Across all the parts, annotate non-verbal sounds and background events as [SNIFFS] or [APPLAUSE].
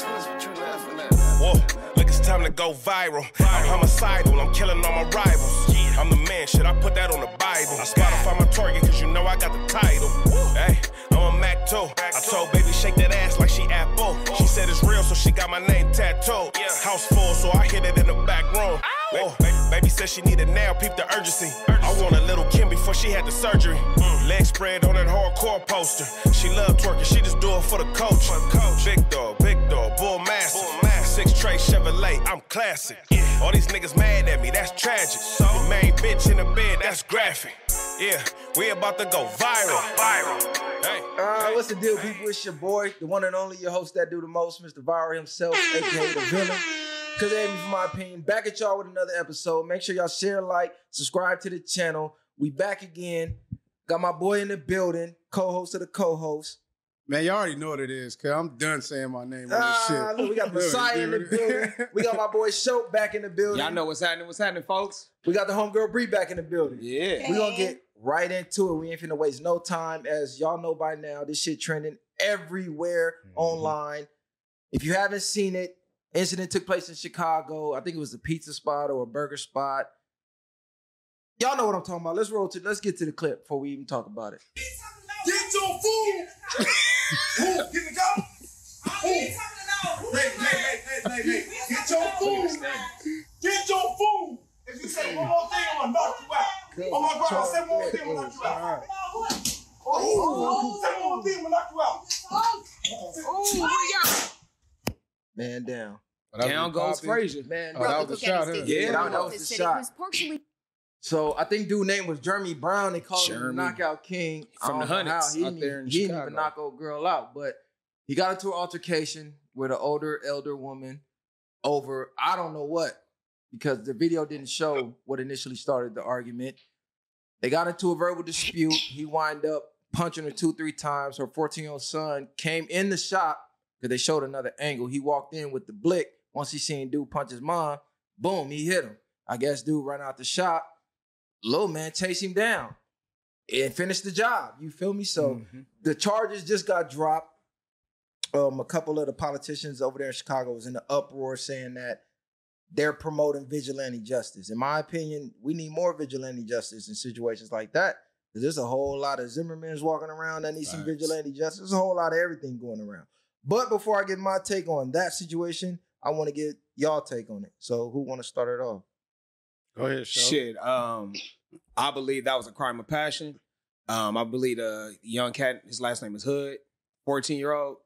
Whoa, look, it's time to go viral. I'm homicidal, I'm killing all my rivals. I'm the man, shit, I put that on the Bible. I Spotify my target, cause you know I got the title. Hey, I'm a Mac too. I told baby, shake that ass like she Apple. She said it's real, so she got my name tattooed. House full, so I hit it in the back room. Whoa, baby said she need it now, peep the urgency. I want a little Kim before she had the surgery. Leg spread on that hardcore poster. She love twerking, she just do it for the coach. coach Big dog, big dog, bull massive. Six tray Chevrolet, I'm classic. All these niggas mad at me, that's tragic. The main bitch in the bed, that's graphic. Yeah, we about to go viral. Viral. Hey. Uh, what's the deal, people? It's your boy, the one and only, your host that do the most, Mr. Viral himself, [LAUGHS] aka the villain. Cause they me for my opinion. Back at y'all with another episode. Make sure y'all share, like, subscribe to the channel. We back again. Got my boy in the building, co-host of the co-host. Man, y'all already know what it is, cause I'm done saying my name on this Ah, shit. look, we got [LAUGHS] Messiah in the building. We got my boy Shope back in the [LAUGHS] building. Y'all know what's happening. What's happening, folks? We got the homegirl Bree back in the building. Yeah. We gonna get right into it. We ain't finna waste no time. As y'all know by now, this shit trending everywhere Mm-hmm. online. If you haven't seen it, incident took place in Chicago. I think it was a pizza spot or a burger spot. Y'all know what I'm talking about. Let's roll to let's get to the clip before we even talk about it. Get your food. [LAUGHS] Move, get the go. Hey, hey, hey, hey, hey, hey. Get your food. Get your food. If you say one more thing, I'm gonna knock you out. Oh my God, I say one more thing, I'm gonna knock you out. Oh, oh, oh, say one more thing, I'm gonna knock you out. Man down. Oh, Down goes Poppy? Frazier. Man Oh, that was a shot, huh? Yeah. that, that was the shot. So I think dude name was Jeremy Brown. They called him the knockout king From the don't know how. Hunnits He out didn't, there in he didn't even knock old girl out, but he got into an altercation with an older elder woman over I don't know what because the video didn't show what initially started the argument. They got into a verbal dispute. He wind up punching her two three times. Her 14 year old son came in the shop because they showed another angle. He walked in with the blick. Once he seen dude punch his mom, boom, he hit him. I guess dude ran out the shop. Little man chased him down and finished the job. You feel me? So Mhm. the charges just got dropped. Um, a couple of the politicians over there in Chicago was in the uproar saying that they're promoting vigilante justice. In my opinion, we need more vigilante justice in situations like that. Because there's a whole lot of Zimmermans walking around that need some vigilante justice. There's a whole lot of everything going around. But before I get my take on that situation, I want to get y'all take on it. So who want to start it off? Go ahead, show. Shit. Um, I believe that was a crime of passion. Um, I believe the young cat, his last name is Hood, 14 year old.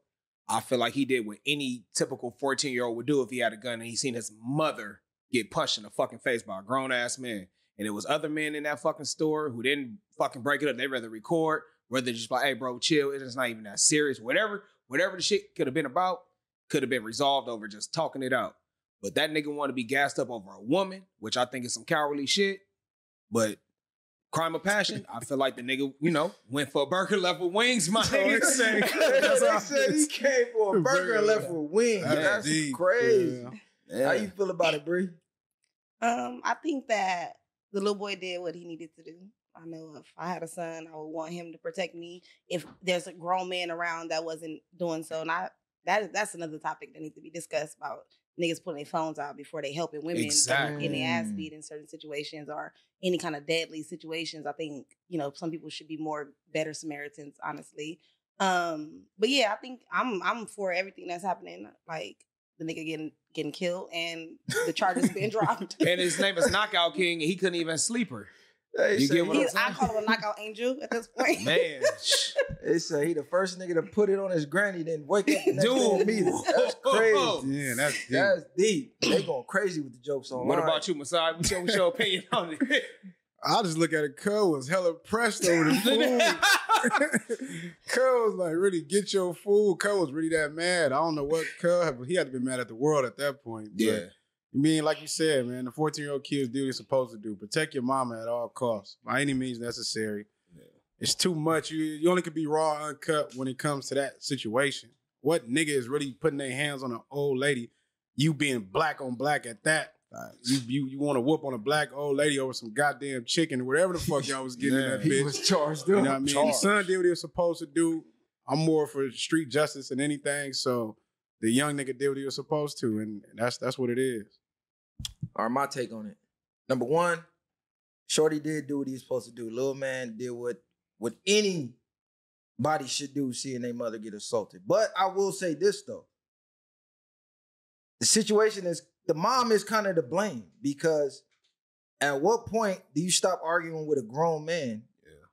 I feel like he did what any typical 14 year old would do if he had a gun and he seen his mother get punched in the fucking face by a grown ass man. And it was other men in that fucking store who didn't fucking break it up. They rather record, rather just like, hey, bro, chill. It's not even that serious. Whatever, whatever the shit could have been about, could have been resolved over just talking it out. But that nigga want to be gassed up over a woman, which I think is some cowardly shit. But crime of passion, I feel like the nigga, you know, went for a burger left with wings, my nigga. That's [LAUGHS] they all said he [LAUGHS] came for a burger and left with wings. That's That's deep, crazy. yeah. How you feel about it, Bree? Um, I think that the little boy did what he needed to do. I know if I had a son, I would want him to protect me. If there's a grown man around that wasn't doing so, not that that's another topic that needs to be discussed about niggas putting their phones out before they helping women Exactly. getting their ass beat in certain situations or any kind of deadly situations. I think you know some people should be more better Samaritans, honestly. Um, but yeah, I think I'm I'm for everything that's happening. Like the nigga getting getting killed and the charges being [LAUGHS] dropped. And his name is Knockout [LAUGHS] King, and he couldn't even sleep her. They You say, get what He, I'm saying? I call him a knockout angel at this point. Man, [LAUGHS] they say he the first nigga to put it on his granny, then wake up the next day Dude. and meet. That's crazy. [LAUGHS] Yeah, that's deep. That's deep. They going crazy with the jokes on. what about you, Masai? What's your, what's your opinion on it? [LAUGHS] I just look at it. Cuz was hella pressed over the food. Cuz was like, really get your food. Cuz was really that mad. I don't know what Cuz, but he had to be mad at the world at that point. But, yeah. I mean, like you said, man, the 14 year old kids do what they're supposed to do. Protect your mama at all costs, by any means necessary. It's too much. You, you only could be raw, uncut when it comes to that situation. What nigga is really putting their hands on an old lady? You being black on black at that. You you, you want to whoop on a black old lady over some goddamn chicken or whatever the fuck y'all was getting in that He bitch. was charged You know what I mean? The son did what he was supposed to do. I'm more for street justice than anything. So the young nigga did what he was supposed to, and that's that's what it is. Or my take on it. Number one, Shorty did do what he was supposed to do. Little man did what what anybody should do seeing their mother get assaulted. But I will say this though. The situation is the mom is kind of to blame because at what point do you stop arguing with a grown man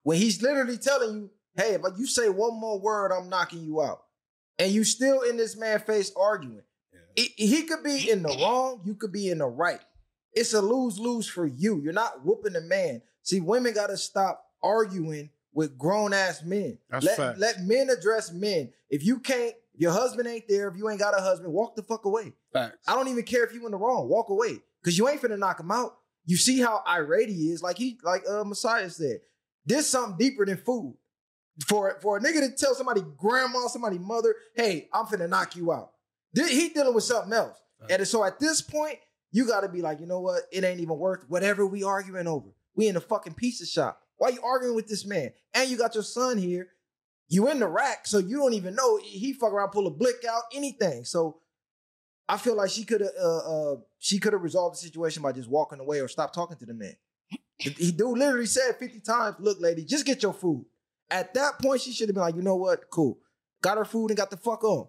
when he's literally telling you, hey, if you say one more word, I'm knocking you out. And you still in this man face arguing. It- he could be in the [CLEARS THROAT] wrong, you could be in the right. It's a lose-lose for you. You're not whooping the man. See, women gotta stop arguing with grown-ass men. That's let, facts. let men address men. If you can't, if your husband ain't there, if you ain't got a husband, walk the fuck away. Facts. I don't even care if you in the wrong. Walk away. Cause you ain't finna knock him out. You see how irate he is, like he, like uh Messiah said. This something deeper than food. For for a nigga to tell somebody grandma, somebody mother, hey, I'm finna knock you out. He dealing with something else. And so at this point, you gotta be like, you know what? It ain't even worth whatever we arguing over. We in a fucking pizza shop. Why you arguing with this man? And you got your son here. You in the rack, so you don't even know he fuck around, pull a blick out, anything. So I feel like she could have uh, uh she could have resolved the situation by just walking away or stop talking to the man. he dude literally said 50 times, look, lady, just get your food. At that point, she should have been like, you know what? Cool. Got her food and got the fuck on.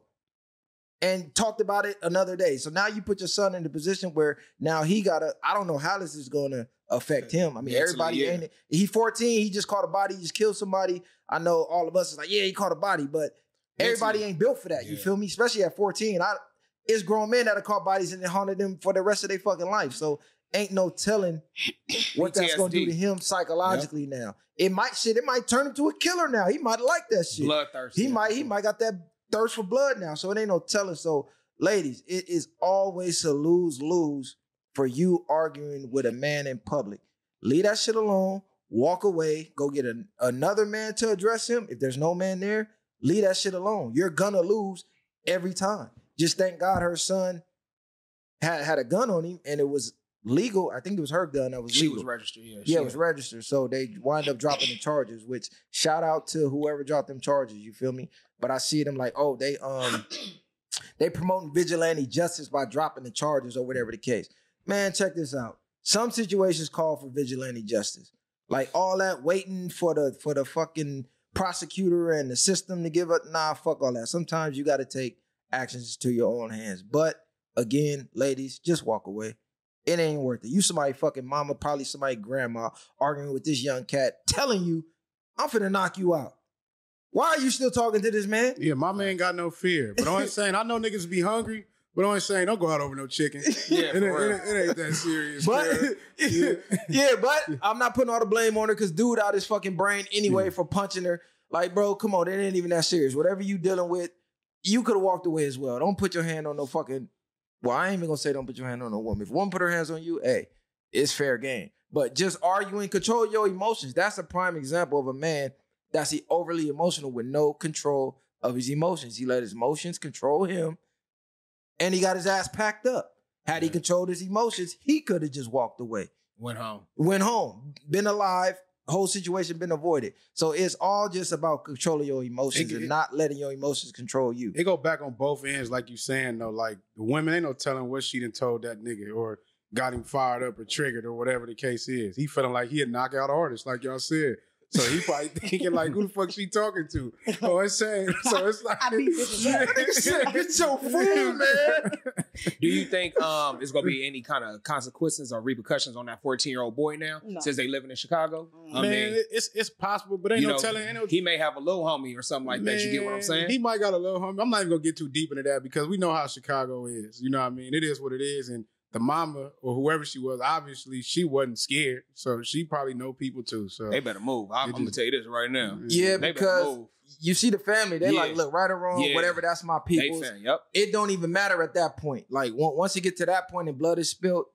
And talked about it another day. So now you put your son in the position where now he gotta, I don't know how this is gonna affect him. I mean, Mentally, everybody yeah. ain't he 14, he just caught a body, he just killed somebody. I know all of us is like, yeah, he caught a body, but everybody ain't built for that. You feel me? Especially at 14. I it's grown men that have caught bodies and it haunted them for the rest of their fucking life. So ain't no telling [COUGHS] what that's gonna do to him psychologically now. It might shit, it might turn him to a killer now. He might like that shit. Bloodthirsty. He might he might got that thirst for blood now. So it ain't no telling. So ladies, it is always a lose-lose for you arguing with a man in public. Leave that shit alone. Walk away. Go get an, another man to address him. If there's no man there, leave that shit alone. You're gonna lose every time. Just thank God her son had had a gun on him and it was legal. I think it was her gun that was She legal. was registered. Yeah. Yeah, it was registered. So they wind up dropping the charges, which shout out to whoever dropped them charges, you feel me? But I see them like, oh, they um [COUGHS] they promoting vigilante justice by dropping the charges or whatever the case. Man, check this out. Some situations call for vigilante justice. Like all that waiting for the for the fucking prosecutor and the system to give up. Nah, fuck all that. Sometimes you gotta take actions to your own hands. But again, ladies, just walk away. It ain't worth it. You somebody fucking mama, probably somebody grandma arguing with this young cat, telling you, I'm finna knock you out. Why are you still talking to this man? Yeah, my man got no fear. But I'm [LAUGHS] saying, I know niggas be hungry, but I'm saying, don't go out over no chicken. [LAUGHS] Yeah, it, ain't, it, it ain't that serious. But [LAUGHS] yeah. Yeah. but I'm not putting all the blame on her because dude out his fucking brain anyway for punching her. Like, bro, come on, it ain't even that serious. Whatever you dealing with, you could have walked away as well. Don't put your hand on no fucking. Well, I ain't even gonna say don't put your hand on a woman. If a woman put her hands on you, hey, it's fair game. But just arguing, control your emotions. That's a prime example of a man that's he overly emotional with no control of his emotions. He let his emotions control him, and he got his ass packed up. Had he controlled his emotions, he could have just walked away went home. went home, been alive, whole situation been avoided. So it's all just about controlling your emotions It- and it- not letting your emotions control you. It go back on both ends, like you saying though. Like the women ain't no telling what she done told that nigga or got him fired up or triggered or whatever the case is. He feeling like he a knockout artist, like y'all said. So he probably [LAUGHS] thinking like, who the fuck she talking to? Oh, it's saying. [LAUGHS] So it's like, I be thinking that. Nigga said, "Get your food, [LAUGHS] man." Do you think um there's gonna be any kind of consequences or repercussions on that 14 year old boy now No. since they living in Chicago? I Man, mean, it's it's possible, but ain't no know, telling. Ain't no, he may have a little homie or something like that. You get what I'm saying? He might got a little homie. I'm not even gonna get too deep into that because we know how Chicago is. You know what I mean? It is what it is. And the mama or whoever she was, obviously she wasn't scared. So she probably know people too. So they better move. I'm, It I'm gonna tell you this right now. Mm-hmm. Yeah, They because move. you see the family, they Yeah. like, look, right or wrong, Yeah. whatever, that's my people. Yep, It don't even matter at that point. Like once you get to that point and blood is spilled,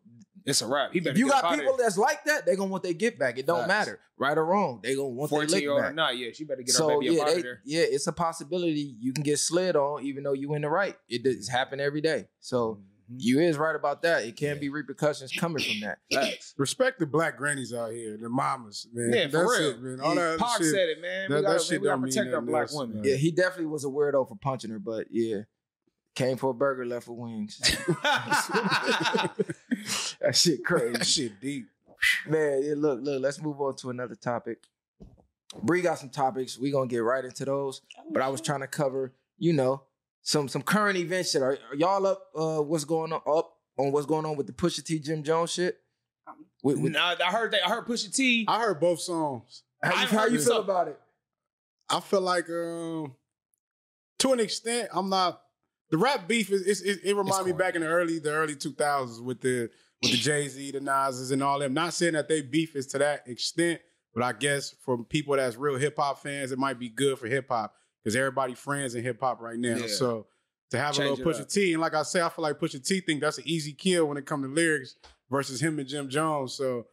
it's a wrap. He if you got people there. that's like that, they gonna want they get back. It don't Facts. matter, right or wrong. They gonna want their 14 lick year old or back. not. Yeah, she better get her baby yeah, up out they, of there. yeah, it's a possibility you can get slid on, even though you in the right. It does happen every day. So mm-hmm. Mhm. you is right about that. It can Yeah. be repercussions coming from that. Facts. [COUGHS] respect the black grannies out here, the mamas, man. Yeah, for That's real. it, man. All that other Pac shit. said it, man. that- we gotta, shit we gotta don't mean protect our nothing black else, women. man. Yeah, he definitely was a weirdo for punching her, but yeah, Came for a burger, left for wings. [LAUGHS] [LAUGHS] that shit crazy. That shit deep. Man, yeah, look, look, let's move on to another topic. Bree got some topics. we gonna get right into those. But I was trying to cover, you know, some some current events shit. Are, are y'all up uh what's going on up on what's going on with the Pusha T Jim Jones shit? With, with, Nah, I heard that. I heard Pusha T. I heard both songs. how you, how you feel up. about it? I feel like um to an extent, I'm not the rap beef is, is, is it reminds me back in the early the early 2000s with the with the Jay-Z, the Nas's and all them. Not saying that they beef is to that extent, but I guess for people that's real hip hop fans, it might be good for hip hop because everybody friends in hip hop right now. Yeah. So to have Change a little it Pusha. T, and like I say, I feel like Pusha T think that's an easy kill when it comes to lyrics versus him and Jim Jones. So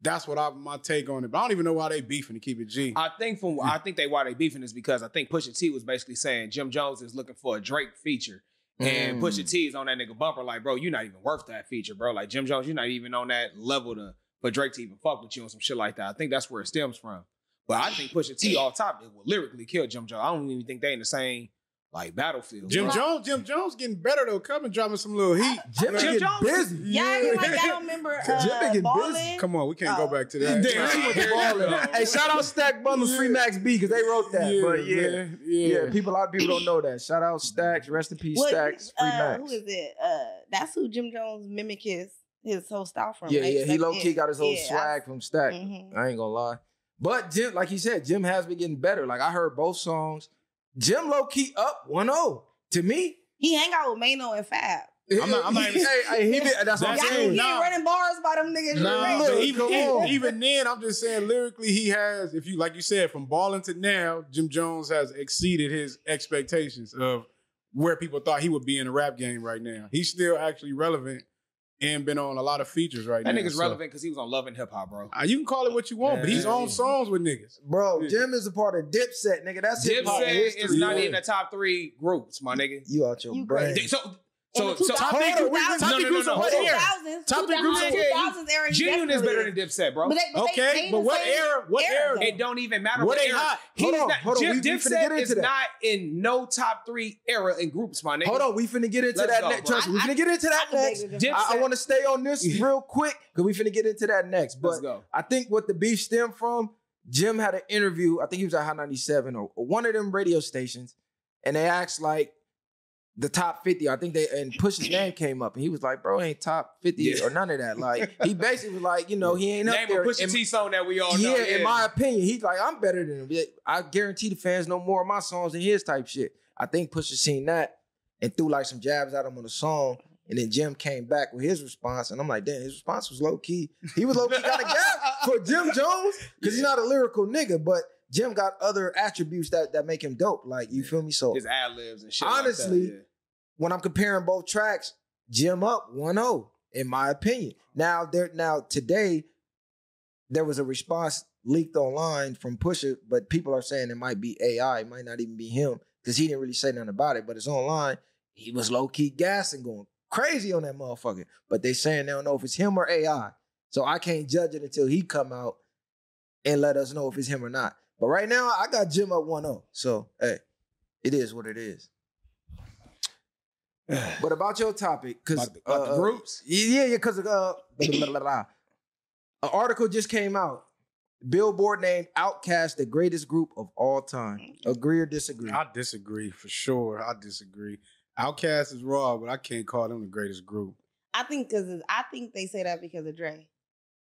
that's what I my take on it. But I don't even know why they beefing to keep it G. I think from I think they why they beefing is because I think Pusha T was basically saying Jim Jones is looking for a Drake feature. And Mm. Pusha T is on that nigga bumper, like, bro, you're not even worth that feature, bro. Like Jim Jones, you're not even on that level to for Drake to even fuck with you and some shit like that. I think that's where it stems from. But I think Pusha T off top it will lyrically kill Jim Jones. I don't even think they in the same like battlefield. Jim bro. Jones, Jim Jones getting better though. Coming dropping some little heat. [LAUGHS] Jim, Jim get Jones- busy. Y'all acting like I don't remember Jim uh, getting ballin'. Come on, we can't Oh. go back to that. [LAUGHS] Damn, she went to. Hey, shout out Stack Bundles Free Max B because they wrote that. Yeah, but yeah, yeah, yeah. people, a lot of people don't know that. Shout out Stacks, rest in peace, What, Stacks, Free uh, Max. Who is it? Uh, that's who Jim Jones mimic his his whole style from. Yeah, right? yeah, he Like, low key got his whole yeah, swag from Stack. mhm. I ain't gonna lie. But Jim, like he said, Jim has been getting better. Like I heard both songs. Jim low key up 1-0. To me, He hang out with Maino and Fab. I'm not- I'm not even- hey, hey, he been, that's what I'm That's Y'all saying. ain't Nah. running bars by them niggas. Nah, right? but even, even, even then, I'm just saying lyrically, he has, if you like you said, from balling to now, Jim Jones has exceeded his expectations of where people thought he would be in the rap game right now. He's still actually relevant and been on a lot of features right That now. That nigga's so- relevant because he was on Love and Hip Hop, bro. Uh, you can call it what you want, but he's Yeah. on songs with niggas. Bro, Yeah. Jim is a part of Dipset, nigga. That's hip hop Dipset is not man. in the top three groups, my nigga. You out your You brain. crazy. So, In so, the so 2000s, Hold on, we- 2000s, top three groups no, of no, what hold era? 2000s, Top three groups of- 2000s era. G Unit is better than Dipset, bro. But they, but Okay, they in but what era? What era? though. It don't even matter What what, era. hot? He's Hold on, not, hold on, we- we finna Dipset get into is that. not in no top three era in groups, my nigga. Hold on, we finna get into Let's that go, next. Trust me, we I- finna get into that next. beg to Dipset- differ. I, I want to stay on this [LAUGHS] real quick because we finna get into that next. But Let's go. I think what the beef stemmed from, Jim had an interview. I think he was at Hot 97 or, or one of them radio stations, and they asked like the top 50. I think they and Push's [LAUGHS] name came up, and he was like, "Bro, ain't top 50 Yeah. or none of that." Like he basically was like, you know, he ain't up Name there. a Pusha T song that we all yeah, know. in my opinion, he's like, I'm better than him. I guarantee the fans know more of my songs than his type shit. I think Pusha seen that and threw like some jabs at him on the song. And then Jim came back with his response. And I'm like, damn, his response was low key. He was low key kind of [LAUGHS] gap for Jim Jones because he's not a lyrical nigga, but Jim got other attributes that, that make him dope. Like, you feel me? So his ad libs and shit. Honestly, like that, when I'm comparing both tracks, Jim up 1-0, in my opinion. Now there now today, there was a response leaked online from Pusha, but people are saying it might be AI, it might not even be him, because he didn't really say nothing about it, but it's online. He was low-key gassing, going crazy on that motherfucker. But they saying they don't know if it's him or AI. So I can't judge it until he come out and let us know if it's him or not. But right now, I got Jim up 1-0. So hey, it is what it is. [SIGHS] But about your topic, because About the- about the groups? yeah, yeah, because uh, blah, blah, blah, blah. an article just came out. Billboard named Outkast the greatest group of all time. Agree or disagree? I disagree for sure. I disagree. Outkast is raw, but I can't call them the greatest group. I think because I think they say that because of Dre.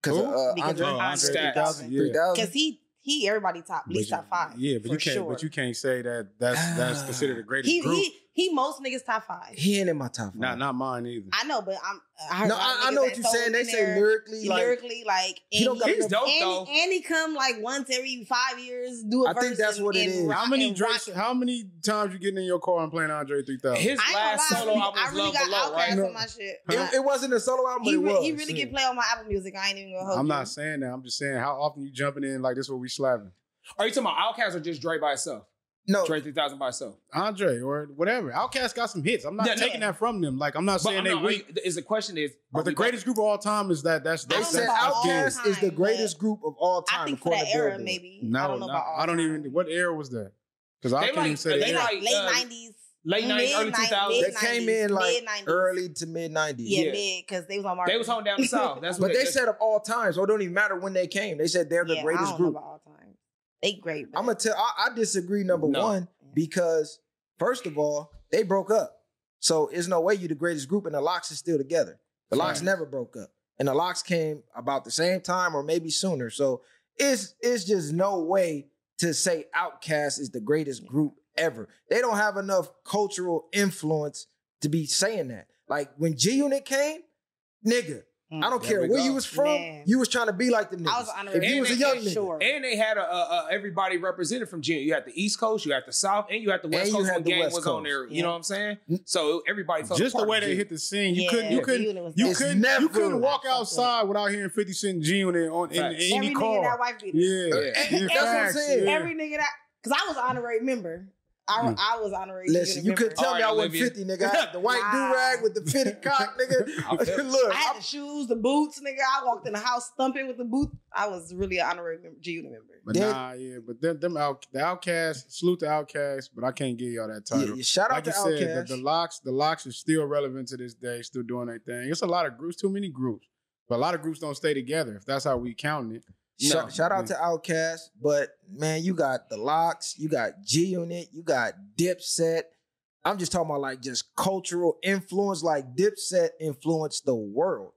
Because Who? uh, Because Andre of Oh, Andre Andre 3000. 3000, yeah. He he everybody top at least top five. Yeah, but for you can't. Sure. But you can't say that. That's that's considered the [SIGHS] greatest he group. he he most niggas top five. He ain't in my top five. not not mine either. I know, but I'm. I heard no, a lot of I, I know what you're saying. They say there lyrically, like lyrically, like He don't got He's dope and, though. and he come like once every five years, do a I think that's and- what it is. rock- How many and Drake? How many times you getting in your car and playing Andre 3000? His I last solo album I really Love got Below, right? Outkast No. on my shit. it, it wasn't a solo album, he, it re- was. he really get play on my Apple Music. I ain't even gonna hold I'm not saying that. I'm just saying how often you jumping in like this? What we slapping? Are you talking about Outkast or just Dre by itself? No, Dre 3000 by itself. Andre or whatever. Outkast got some hits. I'm not Yeah, no. taking that from them. Like I'm not saying I'm they not- weak. is the question is, But the we greatest group of all time is that. That's they I said know about all Outkast is the greatest group of all time. I think for that era, maybe. No, I don't know no, about I don't even. What era was that? Because I They can't like- even say they the era. like like, late uh, nineties. late nineties, early two Mid- thousands. They came in like mid-90s. early to mid nineties. Yeah, Yeah. big because they was on They was home down the south. That's [LAUGHS] what But they that's- set up all time, so it don't even matter when they came. They said they're the yeah, greatest group. know about all time. They great. I'm gonna tell. I, I disagree. Number No. one, because first of all, they broke up, so there's no way you the greatest group, and the LOX is still together. The LOX Facts. never broke up, and the LOX came about the same time or maybe sooner. So it's it's just no way to say Outkast is the greatest group ever. They don't have enough cultural influence to be saying that. Like when G Unit came, nigga. I don't There care where go. you was from. Man. You was trying to be like them niggas. I was honorary. if you was a young they- nigga, Sure. And they had a, a, a everybody represented from Junior. You had the East Coast, you had the South, and you had the West And you Coast had the Game West was on Coast. there. You Yeah. know what I'm saying? Mm. So everybody felt Just the way they G. hit the scene, you Yeah, couldn't, you couldn't, you couldn't, never- you couldn't walk I fuck with outside without hearing Fifty Cent G on it on in, Facts. in any Every nigga in that wife beater. Yeah, Yeah. [LAUGHS] yeah, That's what I'm saying. yeah. Every nigga that because I was an honorary member. I, Mm. I was honorary. Listen, you member. could tell All me I wasn't 50, nigga. I had the white Nah. do rag with the fitted [LAUGHS] cock, nigga. [LAUGHS] Look, I had I- the shoes, the boots, nigga. I walked in the house thumping with the boot. I was really an honorary member, G unit member. But Then- nah, yeah, but them, them out, the Outkasts, salute the Outkasts, but I can't give y'all that yeah, title. yeah, shout out like to you said, the, the LOX, the LOX are still relevant to this day, still doing their thing. It's a lot of groups, too many groups, but a lot of groups don't stay together. If that's how we counting it, shout, No. shout out mm. to Outkast, but man, you got the LOX, you got G Unit, you got Dipset. I'm just talking about like just cultural influence, like Dipset influenced the world.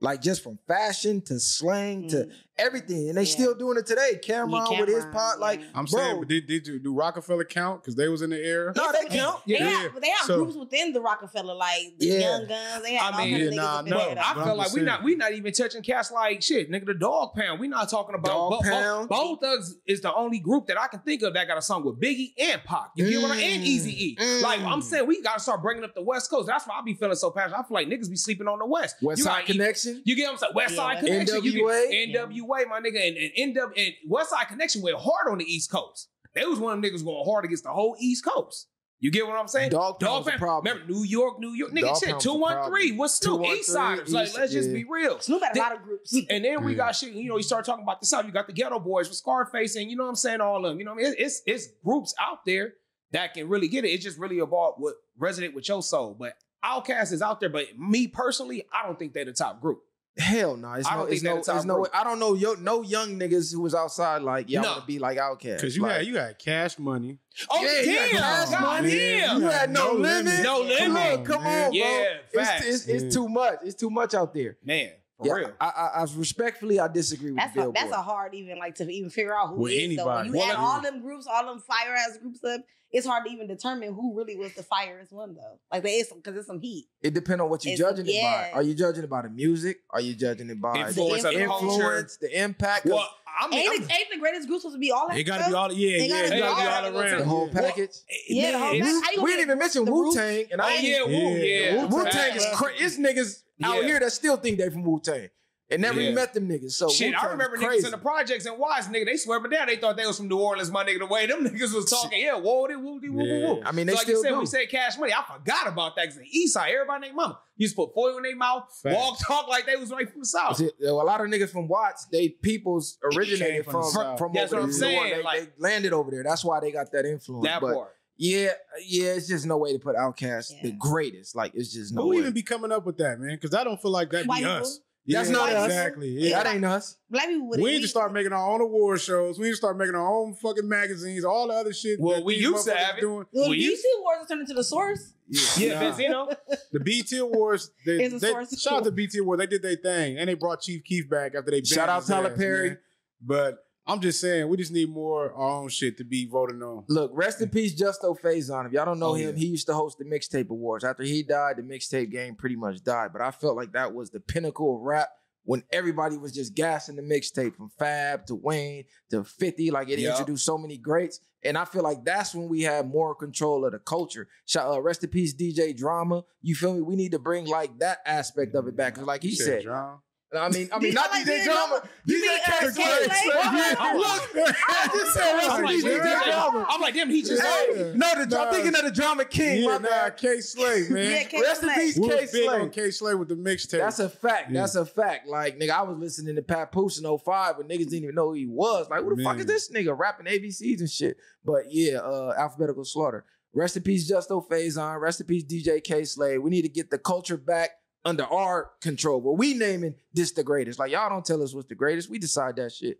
Like just from fashion to slang to Mm. everything. And they Yeah. still doing it today. Cam'ron Yeah, with his Cam'ron, pot, like. I'm Bro. saying, but did, did you do Rockefeller count? Because they was in the era. No, they It's- count. They Yeah. have, they have So- groups within the Rockefeller, like the Yeah. Young Guns. They have I all mean, kinds of yeah, niggas nah, no. I But feel I'm like we saying. not we not even touching cats like shit, nigga. The Dogg Pound. We not talking about Dog Bo- Bo- Pound. Bone Thugs is the only group that I can think of that got a song with Biggie and Pac. You get what I and Mm, Easy E. mm. Like I'm saying, we gotta start bringing up the West Coast. That's why I be feeling so passionate. I feel like niggas be sleeping on the West. West you Side gotta eat- Connection. You get what I'm saying? West Side Yeah. Connection. You NWA. get NWA, my nigga, and, and NW and West Side Connection went hard on the East Coast. They was one of them niggas going hard against the whole East Coast. You get what I'm saying? Dogg Pound was Pound- problem. Remember New York, New York, nigga, Dog shit. Pound was a Two one three. What's Snoop? 213, East Siders. Like, let's just be real. Snoop had a They- lot of groups. And then we Yeah. got shit, you know, you start talking about the South. You got the Geto Boys with Scarface, and you know what I'm saying, all of them. You know what I mean? It's it's groups out there that can really get it. It's just really about what resonate with your soul. But Outkast is out there, but me personally, I don't think they're the top group. Hell no, it's I no, don't it's think no, they're the top it's no. group. I don't know yo, no young niggas who was outside like y'all No. want to be like Outkast. Because you like, had you had cash money. Oh Yeah, you damn! got God money. damn! You had no, No limit. limit. No Come limit. on, come on, bro. Yeah, it's, facts. it's, it's Yeah. too much. It's too much out there. Man, for Yeah, real. I, I, I respectfully I disagree with That's a, Billboard. that's a hard even like to even figure out who With is though. anybody. When you Well, add all them groups, all them fire ass groups up, it's hard to even determine who really was the firest one though. Like there is some because it's some heat. it depends on what you're It's- judging it yeah. by. Are you judging it by the music? Are you judging it by Influence the of the influence, the impact, Well, I mean, Ain't, I'm- it, ain't the greatest group supposed to be all that? It got to stuff? be all. Yeah, They yeah. gotta It be got to be all all around. the whole yeah. package? Eh, yeah, the whole man, pack- it's- how you We didn't even mention Wu Tang, and Oh I ain't yeah, Wu, Yeah. yeah. Wu Tang is crazy. It's niggas out here that still think they from Wu Tang and never Yeah. even met them niggas. So Shit, I remember niggas in the projects and Wise, nigga, they swear but down. They thought they was from New Orleans, my nigga. The way them [LAUGHS] niggas was talking, yeah, whoa, woo, woo, woo, Yeah. woo. I mean, they so like still you said, do. we say cash money. I forgot about that because the East Side, everybody named mama used to put foil in their mouth, Facts. walk, [LAUGHS] talk like they was right from the South. See, a lot of niggas from Watts, they peoples originated from from the from, South. from That's over what I'm there. saying, They, like- they landed over there. That's why they got that influence. that but part. yeah, yeah, it's just no way to put Outkast the greatest. Like it's just no Who way. even be coming up with that, man? Because I don't feel like that White be people. Us. That's Yeah, not us. exactly. Yeah. that ain't us. Black people would We need to start making our own award shows. We need to start making our own fucking magazines. All the other shit. Well, that we used to have it. Doing. Well, We BET used- Awards turned into the source. Yeah, Nah. Vince, you know, The BT Awards, they, It's they, source. shout out to BT Awards. They did their thing, and they brought Chief Keef back after they Shout out Tyler ass, Perry. man. But I'm just saying, we just need more our own shit to be voted on. Look, rest in peace, Justo Faison. If y'all don't know Oh, him, yeah. he used to host the mixtape awards. After he died, the mixtape game pretty much died. But I felt like that was the pinnacle of rap when everybody was just gassing the mixtape from Fab to Wayne to 50. Like it Yeah. introduced so many greats. And I feel like that's when we had more control of the culture. Shout, uh, rest in peace, DJ Drama. You feel me? We need to bring like that aspect of it back. Cause like he You said, John. I mean, I mean, not like DJ DJ Drama. Drama. You DJ mean, K Kay Slay. Slay? Look, I just said rest I'm in like, peace, damn, DJ Drama. I'm like, damn, he just. Hey, no, the, Nah. I'm thinking of the drama king. Yeah, my nah, bad. Kay Slay, man. Yeah, K Rest in Slay. peace, we K big Slay. on Kay Slay with the mixtape. That's a fact. Yeah. That's a fact. Like, nigga, I was listening to Papoose in 05 when niggas didn't even know who he was. Like, who the fuck is this nigga rapping ABCs and shit? But yeah, uh, alphabetical slaughter. Rest in peace, Justo Faison. Rest in peace, DJ K Slade. We need to get the culture back under our control. Where we naming this the greatest. Like y'all don't tell us what's the greatest. We decide that shit.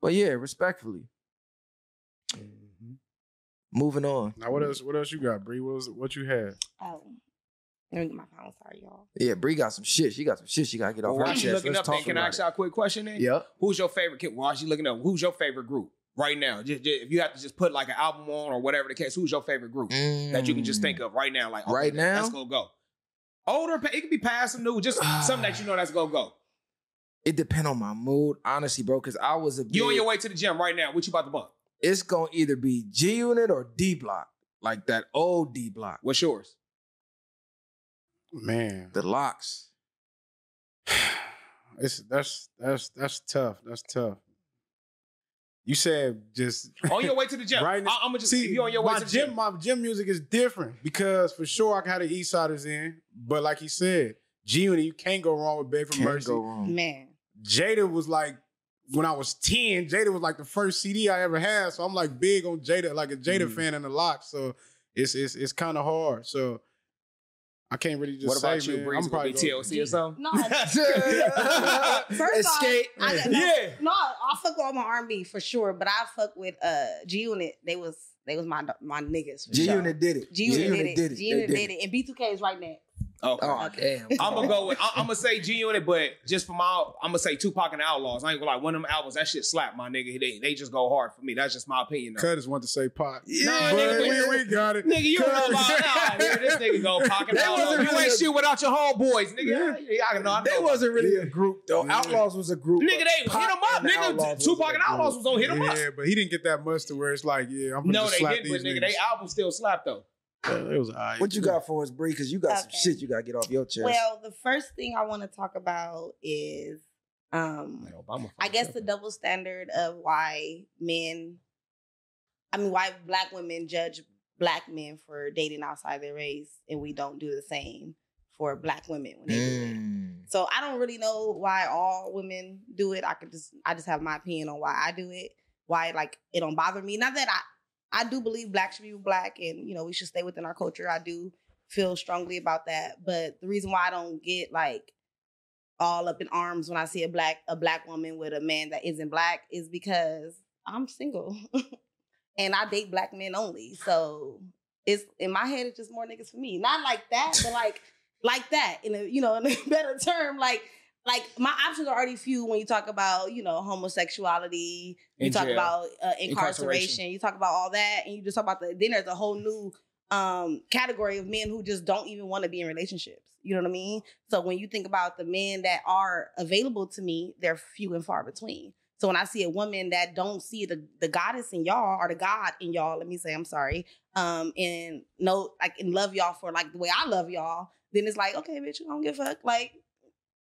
But yeah, respectfully. Mm-hmm. Moving on. Now what else? What else you got, Bree? What was what you had? Oh, let me get my phone. Sorry, y'all. Yeah, Bree got some shit. She got some shit she gotta get off her While chest. looking Let's up, then talk can I about ask y'all a quick question then? Yep. Who's your favorite kid? While you looking up, who's your favorite group right now? Just, just- if you have to just put like an album on or whatever the case, who's your favorite group that you can just think mm. of right now? Like okay, Right now? let's go go. Older, it could be past some new, just something that you know that's go go. [SIGHS] It depend on my mood, honestly, bro. Cause I was a You on your way to the gym right now? What you about to bump? It's gonna either be G Unit or D Block, like that old D Block, What's yours? Man, the LOX. [SIGHS] it's that's that's that's tough. That's tough. You said just On your way to the [LAUGHS] gym. Right now- I, am gonna just See, if you on your way my to the gym, gym. my gym music is different because for sure I can have the East Siders in, but like he said, G Unit, you can't go wrong with Beg for Can't Mercy. go wrong. Man, Jada was like when I was 10, Jada was like the first CD I ever had. So I'm like big on Jada, like a Jada Mhm. fan in the lock. So it's it's it's kind of hard. So I can't really just what about say, you, man. Breeze? I'm Gonna probably be TLC or something? no. [LAUGHS] Escape. Escape. I no, Yeah. no, I fuck with all my R&B for sure, but I fuck with uh G Unit. They was they was my my niggas. For G sure. Unit did it. G Unit did it. G Unit They did it, and B2K is right next. Okay. Oh damn. [LAUGHS] I'm gonna go with. I, [LAUGHS] am gonna say G Unit, but just for my, I'm gonna say Tupac and Outlawz. I ain't gonna like one of them albums. That shit slap, my nigga. They they just go hard for me. That's just my opinion. Though. Cutters want to say pot. Yeah, but nigga, we, we got it. Nigga, you don't know Cuz- about nah, [LAUGHS] here, this nigga go pocket They Outlawz. wasn't You really ain't a- shit without your homeboys, nigga. Yeah, I know. I know. They wasn't really a group though. Yeah. Outlawz was a group. Nigga, but they hit Pac him up, and Outlawz nigga. was Tupac and Outlawz group. was on hit him up. Yeah, but he didn't get that much to where it's like, yeah, I'm gonna No, just they slap didn't, but nigga, niggas. they album still slap though. Yeah, it was alright. What you got for us, Bree? Because you got some shit you got to get off your chest. Well, the first thing I want to talk about is um Like Obama I guess the double standard of why men, I mean, why black women judge black men for dating outside their race, and we don't do the same for black women when they do it. Mm. So I don't really know why all women do it. I could just, I just have my opinion on why I do it. Why like it don't bother me. Not that I, I do believe black should be black, and you know we should stay within our culture. I do feel strongly about that. But the reason why I don't get like all up in arms when I see a black a black woman with a man that isn't black is because I'm single [LAUGHS] and I date black men only. So it's in my head, it's just more niggas for me. Not like that, but like like that in a you know in a [LAUGHS] better term. Like like my options are already few when you talk about you know homosexuality. You In talk jail. about uh, incarceration, Incarceration. You talk about all that, and you just talk about the. Then there's a whole new um category of men who just don't even want to be in relationships. You know what I mean? So when you think about the men that are available to me, they're few and far between. So when I see a woman that don't see the the goddess in y'all or the God in y'all, let me say I'm sorry, um, and no, like and love y'all for like the way I love y'all, then it's like, okay, bitch, you don't give a fuck. Like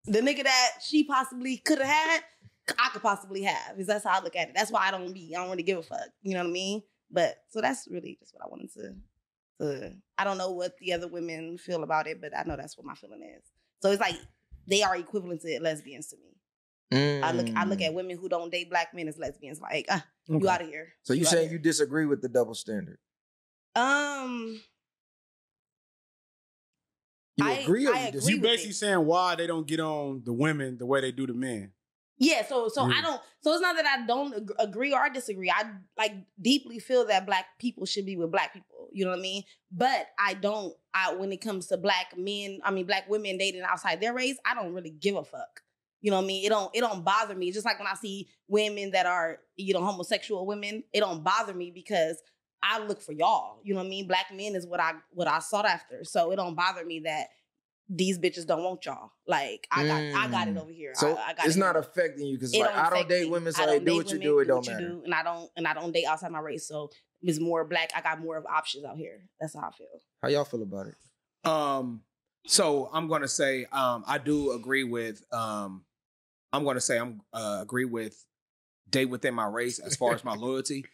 the nigga that she possibly could have had, I could possibly have. Is that's how I look at it. That's why I don't be, I don't really give a fuck. You know what I mean? But so that's really just what I wanted to to I don't know what the other women feel about it, but I know that's what my feeling is. So it's like they are equivalent to lesbians to me. I look I look Mm. at women who don't date black men as lesbians. Like, uh, you out of here. So you saying you disagree with the double standard? Um, You I- agree or I you agree You basically it. saying why they don't get on the women the way they do the men. yeah. So so Yeah. I don't. So it's not that I don't agree or disagree. I like deeply feel that black people should be with black people. You know what I mean? But I don't. I when it comes to black men, I mean black women dating outside their race, I don't really give a fuck. You know what I mean? It don't it don't bother me. Just like when I see women that are, you know, homosexual women, it don't bother me because I look for y'all. You know what I mean? Black men is what I what I sought after. So it don't bother me that these bitches don't want y'all. Like I got I got it Mm. over here. So I, I got it's it not affecting you because like don't I don't date me. women, so I don't do date what you do. It don't matter. do, and I don't and I don't date outside my race. So it's more black. I got more of options out here. That's how I feel. How y'all feel about it? Um, so I'm gonna say um I do agree with um I'm gonna say I'm uh, agree with date within my race as far as my [LAUGHS] loyalty.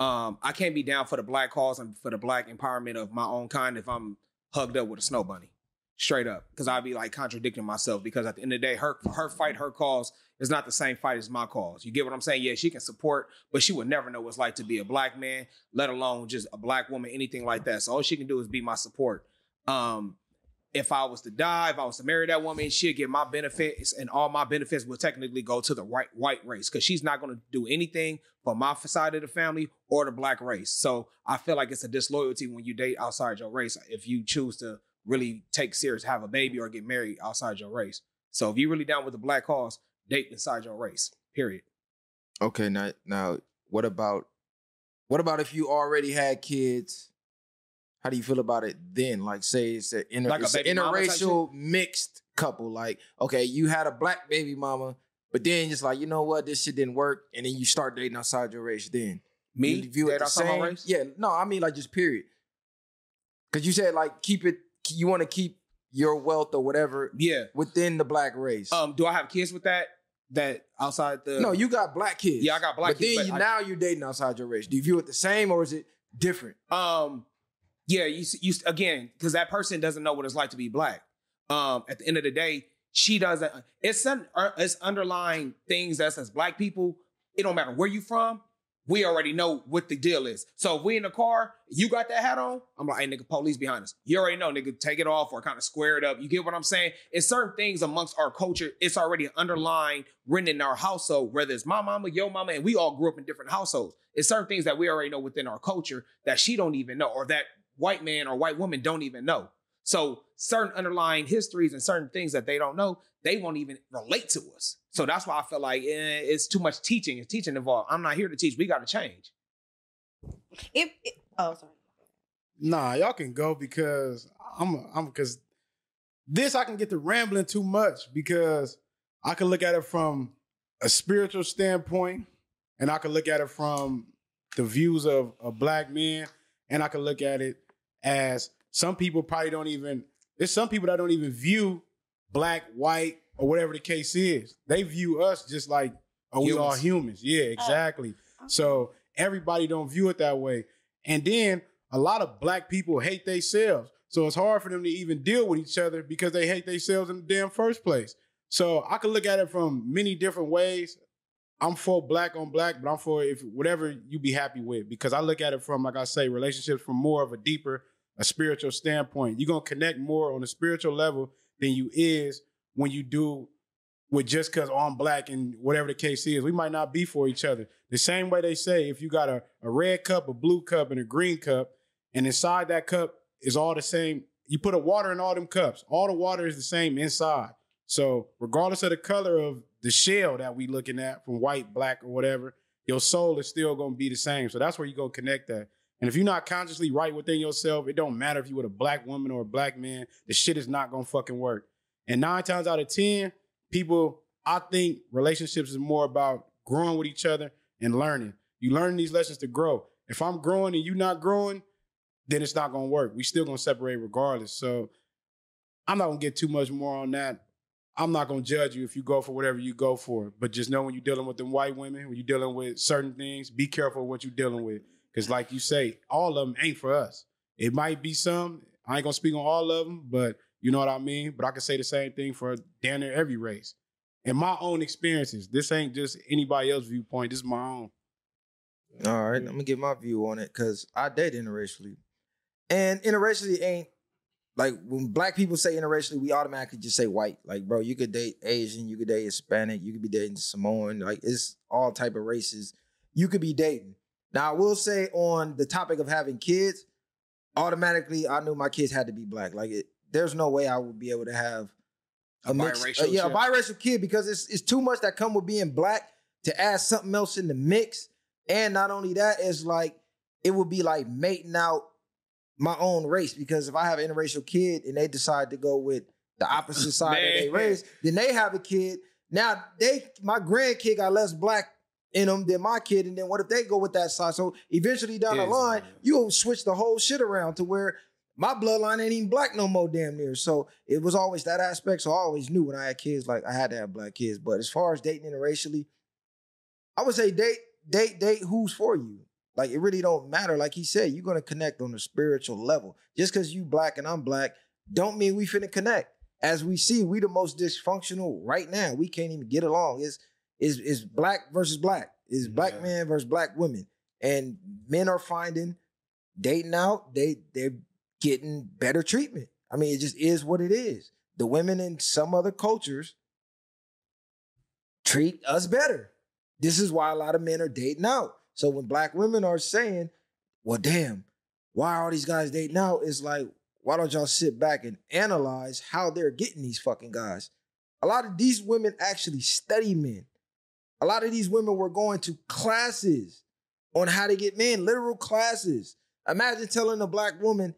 Um, I can't be down for the black cause and for the black empowerment of my own kind if I'm hugged up with a snow bunny. straight up. Because I'd be like contradicting myself. Because at the end of the day, her her fight, her cause is not the same fight as my cause. You get what I'm saying? Yeah, she can support, but she would never know what it's like to be a black man, let alone just a black woman, anything like that. So all she can do is be my support. Um, if I was to die, if I was to marry that woman, she'd get my benefits, and all my benefits would technically go to the white white race because she's not going to do anything for my side of the family or the black race. So I feel like it's a disloyalty when you date outside your race if you choose to really take serious, have a baby, or get married outside your race. So if you're really down with the black cause, date inside your race. Period. Okay, now now what about what about if you already had kids? How do you feel about it then? Like say it's an inter, Like it's an baby mama type interracial mixed couple. Like, okay, you had a black baby mama, but then just like, you know what, this shit didn't work, and then you start dating outside your race then. Me, You view it the same? race? Yeah, no, I mean like just period. Cause you said like keep it you want to keep your wealth or whatever Yeah. within the black race. Um, do I have kids with that? That outside the no, you got black kids. Yeah, I got black but kids, then but you, I- now you're dating outside your race. Do you view it the same or is it different? Um, yeah, you you again because that person doesn't know what it's like to be black. Um, at the end of the day, she doesn't. It's un, uh, it's underlying things that's as black people. It don't matter where you from. We already know what the deal is. So if we in the car, you got that hat on. I'm like, hey, nigga, police behind us. You already know, nigga, take it off or kind of square it up. You get what I'm saying? It's certain things amongst our culture. It's already underlying written in our household, whether it's my mama, your mama, and we all grew up in different households. It's certain things that we already know within our culture that she don't even know, or that white man or white woman don't even know. So certain underlying histories and certain things that they don't know, they won't even relate to us. So that's why I feel like eh, it's too much teaching. It's teaching involved. I'm not here to teach. We got to change. If, if oh sorry. Nah, y'all can go because I'm I'm because this I can get to rambling too much because I can look at it from a spiritual standpoint and I can look at it from the views of, a black man, and I can look at it as some people probably don't even there's some people that don't even view black, white, or whatever the case is. They view us just like oh we all Humans. humans. Yeah, oh. exactly. So everybody don't view it that way. And then a lot of black people hate themselves. So it's hard for them to even deal with each other because they hate themselves in the damn first place. So I could look at it from many different ways. I'm for black on black, but I'm for if whatever you be happy with because I look at it from like I say relationships from more of a deeper a spiritual standpoint. You're to connect more on a spiritual level than you is when you do with just because I'm black and whatever the case is. We might not be for each other. The same way they say if you got a, a red cup, a blue cup, and a green cup, and inside that cup is all the same. You put a water in all them cups. All the water is the same inside. So regardless of the color of the shell that we looking at, from white, black, or whatever, your soul is still gonna be the same. So that's where you go connect that. And if you're not consciously right within yourself, it don't matter if you with a black woman or a black man, the shit is not gonna fucking work. And nine times out of ten, people, I think relationships is more about growing with each other and learning. You learn these lessons to grow. If I'm growing and you not growing, then it's not gonna work. We still gonna separate regardless. So I'm not gonna get too much more on that. I'm not gonna judge you if you go for whatever you go for. But just know when you're dealing with them white women, when you're dealing with certain things, be careful what you're dealing with. Cause like you say, all of them ain't for us. It might be some. I ain't gonna speak on all of them, but you know what I mean. But I can say the same thing for damn near every race. In my own experiences, this ain't just anybody else's viewpoint. This is my own. All right, I'm gonna give my view on it because I date interracially, and interracially ain't like when black people say interracially, we automatically just say white. Like, bro, you could date Asian, you could date Hispanic, you could be dating Samoan. Like, it's all type of races you could be dating. Now, I will say on the topic of having kids, automatically I knew my kids had to be black. Like, it, there's no way I would be able to have A mixed- biracial uh, yeah, a biracial kid because it's it's too much that come with being black to add something else in the mix. And not only that, it's like it would be like mating out my own race because if I have an interracial kid and they decide to go with the opposite [LAUGHS] side of their race, then they have a kid. Now they my grandkid got less black in them than my kid, and then what if they go with that side? So eventually down the line, you'll switch the whole shit around to where my bloodline ain't even black no more damn near. So it was always that aspect. So I always knew when I had kids, like I had to have black kids. But as far as dating interracially, I would say date, date, date who's for you. Like it really don't matter. Like he said, you're gonna connect on a spiritual level. Just because you black and I'm black don't mean we finna connect. As we see, we the most dysfunctional right now. We can't even get along. It's is is black versus black. Is black Yeah. man versus black women. And men are finding dating out, they they're getting better treatment. I mean, it just is what it is. The women in some other cultures treat us better. This is why a lot of men are dating out. So when black women are saying, well, damn, why are all these guys dating out? It's like, why don't y'all sit back and analyze how they're getting these fucking guys? A lot of these women actually study men. A lot of these women were going to classes on how to get men, literal classes. Imagine telling a black woman,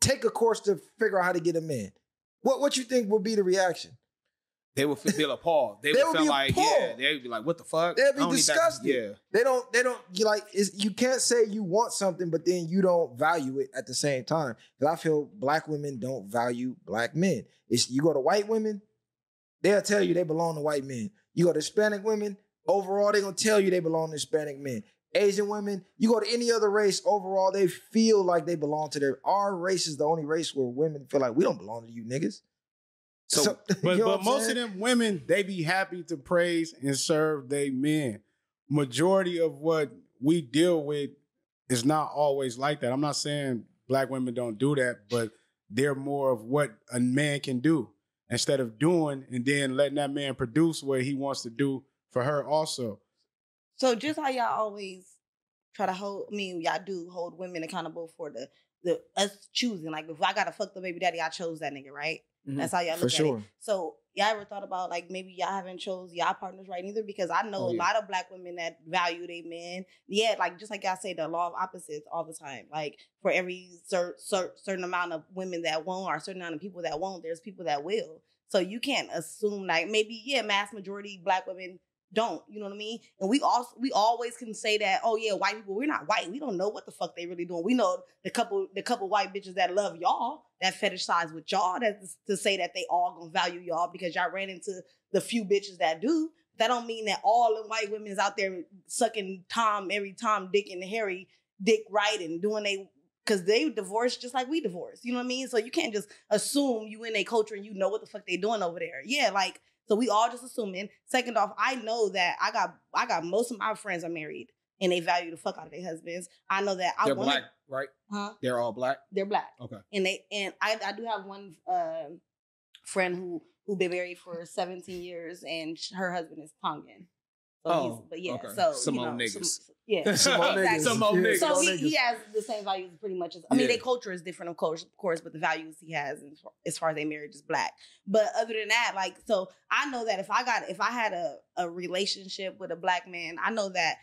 take a course to figure out how to get a man. What what you think would be the reaction? They would feel appalled. They, They would would feel like, appalled. yeah, they'd be like, what the fuck? They'd be disgusted. Yeah. They don't, they don't, you like, you can't say you want something, but then you don't value it at the same time. Because I feel black women don't value black men. It's, you go to white women, they'll tell you they belong to white men. You go to Hispanic women, overall, they're going to tell you they belong to Hispanic men. Asian women, you go to any other race, overall, they feel like they belong to their, our race is the only race where women feel like we don't belong to you niggas. So, [LAUGHS] But, you know what but most of them women, they be happy to praise and serve they men. Majority of what we deal with is not always like that. I'm not saying black women don't do that, but they're more of what a man can do instead of doing and then letting that man produce what he wants to do for her also. So just how y'all always try to hold, I mean, y'all do hold women accountable for the the us choosing. Like if I gotta fuck the baby daddy, I chose that nigga, right? Mhm. That's how y'all Mm-hmm. For look at sure. it. So y'all ever thought about like maybe y'all haven't chose y'all partners right either? Because I know Oh, a lot of black women that value their men. Yeah, like just like y'all say, the law of opposites all the time. Like for every cer- cer- certain amount of women that won't, or certain amount of people that won't, there's people that will. So you can't assume like maybe yeah, mass majority black women don't. You know what I mean? And we also we always can say that, oh yeah, white people, we're not white. We don't know what the fuck they really doing. We know the couple the couple white bitches that love y'all, that fetishize with y'all, that's to say that they all gonna value y'all because y'all ran into the few bitches that do. That don't mean that all the white women is out there sucking Tom, every Tom, Dick, and Harry dick right and doing they because they divorced just like we divorced. You know what I mean? So you can't just assume you in a culture and you know what the fuck they doing over there. Yeah, like so we all just assuming. Second off, I know that I got I got most of my friends are married and they value the fuck out of their husbands. I know that I They're wanna- black, right? huh? They're all black. They're black. Okay. And they and I I do have one um friend who who been married for 17 years and her husband is Tongan. So Oh, he's, but yeah, okay. so Some you old know, niggas. some- yeah, [LAUGHS] Some old Exactly. niggas. Some niggas. So he, he has the same values pretty much as I mean, Yeah. their culture is different, of course, of course, but the values he has as far, as far as their marriage is black. But other than that, like, so I know that if I got if I had a, a relationship with a black man, I know that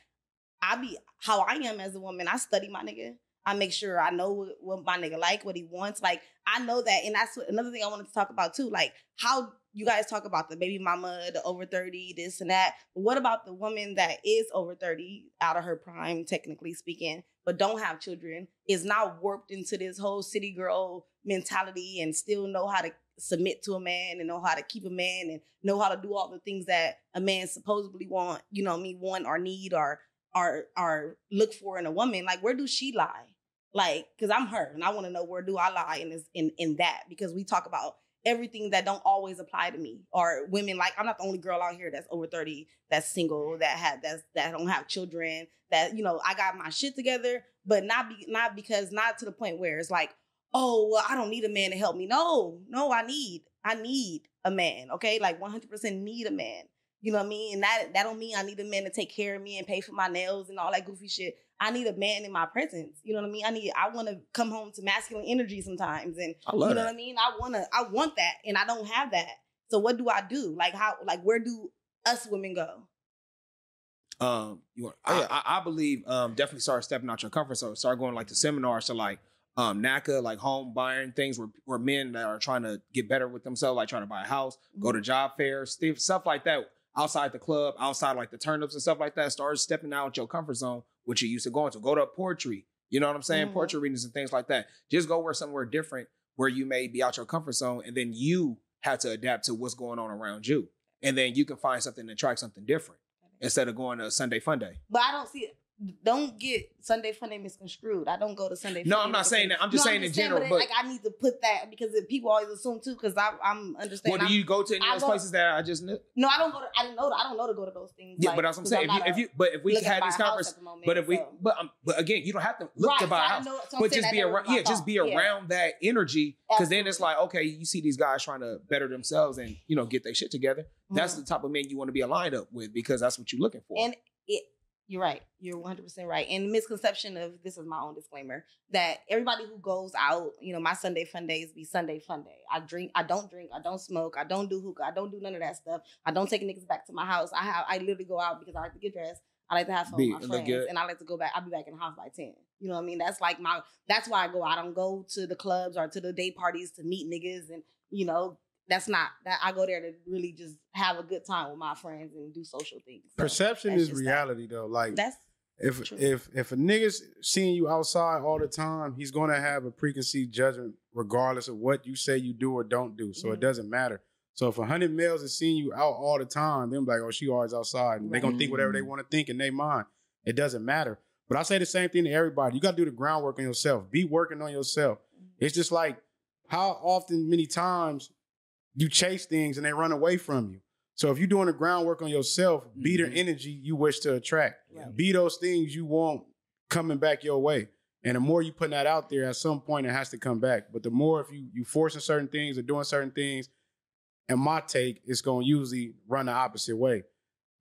I be how I am as a woman. I study my nigga. I make sure I know what, what my nigga like, what he wants. Like I know that, and that's what, another thing I wanted to talk about too. Like how you guys talk about the baby mama, the over thirty, this and that. But what about the woman that is over thirty, out of her prime, technically speaking, but don't have children, is now warped into this whole city girl mentality and still know how to submit to a man and know how to keep a man and know how to do all the things that a man supposedly want, you know, me want or need or or or look for in a woman. Like where do she lie? Like, cause I'm her and I want to know where do I lie in this in in that because we talk about everything that don't always apply to me or women like I'm not the only girl out here that's over 30 that's single that had that's that don't have children that you know I got my shit together but not be not because not to the point where it's like oh well I don't need a man to help me. No no I need I need a man okay? Like 100% need a man you know what I mean and that that don't mean I need a man to take care of me and pay for my nails and all that goofy shit I need a man in my presence you know what I mean I need I want to come home to masculine energy sometimes and I love you know that. what I mean? I wanna, I want that, and I don't have that. So what do I do? Like how, like where do us women go? Um, you want? Oh, I, yeah. I, I believe um definitely start stepping out your comfort zone. Start going like to seminars to like um NACA, like home buying things where where men that are trying to get better with themselves, like trying to buy a house, go Mm-hmm. to job fairs, stuff stuff like that. Outside the club, outside like the turnips and stuff like that. Start stepping out your comfort zone, which you used to going to. Go to poetry. You know what I'm saying? Mhm. Poetry readings and things like that. Just go where somewhere different where you may be out your comfort zone, and then you have to adapt to what's going on around you, and then you can find something and try something different instead of going to a Sunday fun day. But I don't see it. Don't get Sunday Funday misconstrued. I don't go to Sunday. No, Funday I'm not saying that. I'm just saying in general, but, like I need to put that because people always assume too. Because I'm understanding. Well, do I'm- you go to any of those places that I just knew? no, I don't go. To, I didn't know. I don't know to go to those things. Yeah, like, but that's what I'm saying. If you, if you, but if we had this a house conference, moment, but if we, so- but um, but again, you don't have to look Right, to buy a house, know- so I'm but just be around, yeah, just be. Yeah. around that energy, because then it's like, okay, you see these guys trying to better themselves and you know get their shit together. That's Mhm. the type of men you want to be aligned up with because that's what you're looking for. And it, you're right. You're 100 percent right. And the misconception of this is my own disclaimer that everybody who goes out, you know, my Sunday fun days be Sunday fun day. I drink. I don't drink. I don't smoke. I don't do hookah. I don't do none of that stuff. I don't take niggas back to my house. I have. I literally go out because I like to get dressed. I like to have fun Be- with my friends, good. and I like to go back. I'll be back in the house by ten. You know what I mean? That's like my. That's why I go. I don't go to the clubs or to the day parties to meet niggas, and you know, that's not that. I go there to really just have a good time with my friends and do social things. So Perception is just that. reality though. Like That's if true. if if a nigga's seeing you outside all the time, he's gonna have a preconceived judgment regardless of what you say you do or don't do. So it Mhm. doesn't matter. So if a hundred males is seeing you out all the time, they're like, oh, she always outside. And they're gonna think whatever they want to think in their mind. It doesn't matter. But I say the same thing to everybody. You gotta do the groundwork on yourself. Be working on yourself. It's just like how often, many times you chase things and they run away from you. So if you're doing the groundwork on yourself, be the Mhm. energy you wish to attract. Right. Be those things you want coming back your way. And the more you putting that out there, at some point it has to come back. But the more if you you forcing certain things or doing certain things, and my take, it's gonna usually run the opposite way.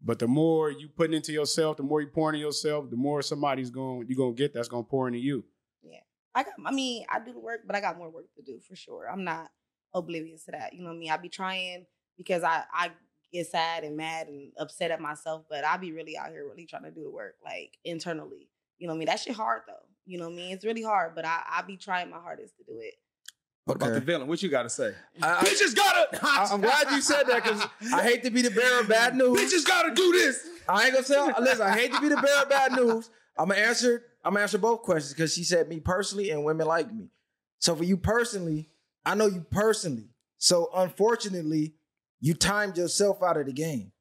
But the more you putting into yourself, the more you pouring into yourself, the more somebody's going you're gonna get that's gonna pour into you. Yeah. I got. I mean, I do the work, but I got more work to do for sure. I'm not oblivious to that. You know what I mean? I be trying because I I get sad and mad and upset at myself, but I be really out here really trying to do the work like internally. You know what I mean? That shit hard though. You know what I mean? It's really hard, but I I be trying my hardest to do it. what about Okay. the villain? What you got to say? I, I, [LAUGHS] Bitches gotta. [LAUGHS] I, am glad you said that because I hate to be the bearer of bad [LAUGHS] news. Bitches gotta do this. I ain't gonna say. Uh, listen, I hate to be the bearer of bad news. I'm gonna answer. I'm gonna answer both questions because she said me personally and women like me. So for you personally, I know you personally. So unfortunately, you timed yourself out of the game.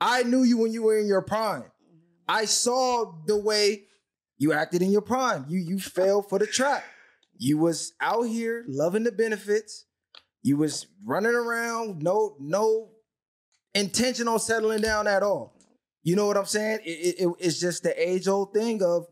I knew you when you were in your prime. Mm-hmm. I saw the way you acted in your prime. You you fell for the trap. You was out here loving the benefits. You was running around, no no intention on settling down at all. You know what I'm saying? It, it- it- it's just the age old thing of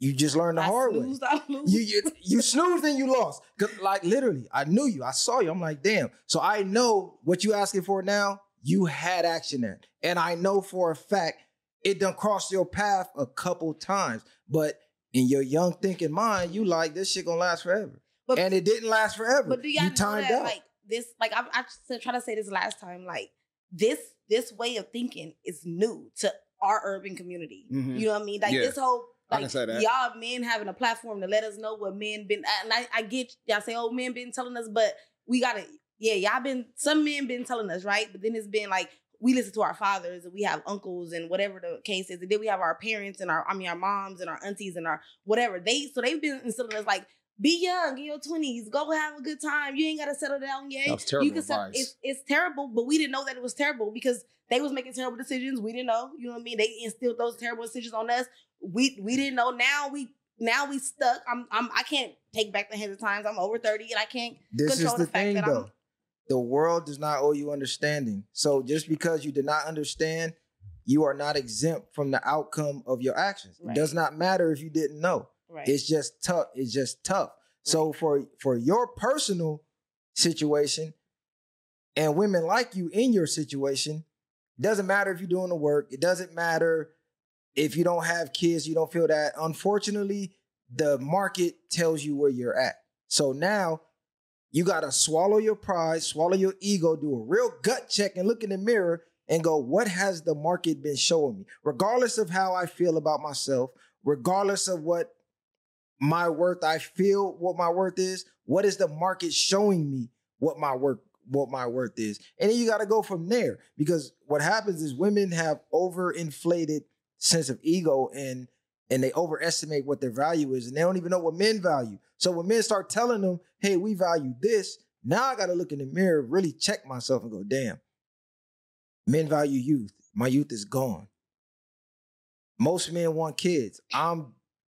you just learned the I hard way. [LAUGHS] I lose. You, you you snoozed and you lost. like literally, I knew you. I saw you. I'm like, damn. So I know what you asking for now. You had action there, and I know for a fact it done crossed your path a couple times. But in your young thinking mind, you like this shit gonna last forever, But- and it didn't last forever. But do y'all you know timed that out. like this? Like I, I tried to say this last time. Like this, this way of thinking is new to our urban community. Mhm. You know what I mean? Like Yeah. this whole. I Like can say that. y'all men having a platform to let us know what men been and I, I get y'all say, oh men been telling us, but we gotta yeah, y'all been some men been telling us, right? But then it's been like we listen to our fathers and we have uncles and whatever the case is. And then we have our parents and our I mean our moms and our aunties and our whatever. They so they've been instilling us like be young in your twenties, go have a good time. You ain't gotta settle down yet. That was terrible you can set- advice. it's it's terrible, but we didn't know that it was terrible because they was making terrible decisions. We didn't know. You know what I mean? They instilled those terrible decisions on us. We we didn't know. Now we now we stuck. I'm I'm I can't take back the hands of times. I'm over 30 and I can't This is control the the fact that I'm- The world does not owe you understanding. So just because you did not understand, you are not exempt from the outcome of your actions. Right. It does not matter if you didn't know. right. It's just tough. It's just tough. So for for your personal situation, and women like you in your situation, doesn't matter if you're doing the work. It doesn't matter if you don't have kids. You don't feel that. Unfortunately, the market tells you where you're at. So now you gotta swallow your pride, swallow your ego, do a real gut check, and look in the mirror and go, what has the market been showing me? Regardless of how I feel about myself, regardless of what my worth, I feel what my worth is. What is the market showing me what my work, what my worth is? And then you got to go from there because what happens is women have overinflated sense of ego and and they overestimate what their value is and they don't even know what men value. So when men start telling them, "Hey, we value this," now I got to look in the mirror, really check myself, and go, "Damn, men value youth. My youth is gone. Most men want kids. I'm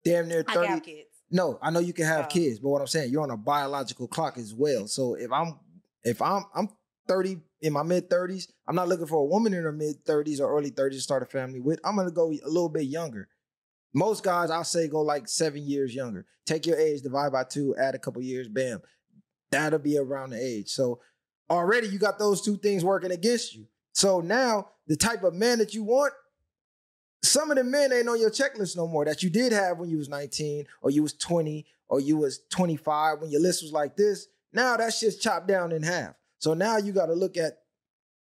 damn near I 30. kids. No, I know you can have Oh. kids, but what I'm saying, you're on a biological clock as well. So if I'm if I'm I'm 30 in my mid 30s, I'm not looking for a woman in her mid 30s or early 30s to start a family with. I'm gonna go a little bit younger. Most guys, I'll say, go like seven years younger. Take your age, divide by two, add a couple years, bam. That'll be around the age. So already you got those two things working against you. So now the type of man that you want, some of the men ain't on your checklist no more that you did have when you was 19 or you was 20 or you was 25 when your list was like this. Now that shit's chopped down in half. So now you got to look at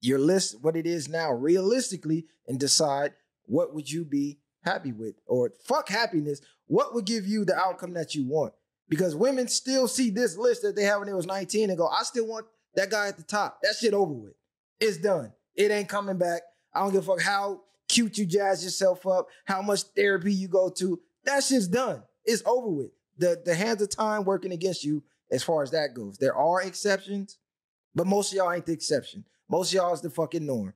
your list, what it is now realistically, and decide what would you be happy with or fuck happiness. What would give you the outcome that you want? Because women still see this list that they had when they was 19 and go, I still want that guy at the top. That shit over with. It's done. It ain't coming back. I don't give a fuck how cute you jazz yourself up, how much therapy you go to. That shit's done. It's over with. The the hands of time working against you as far as that goes. There are exceptions, but most of y'all ain't the exception. Most of y'all is the fucking norm.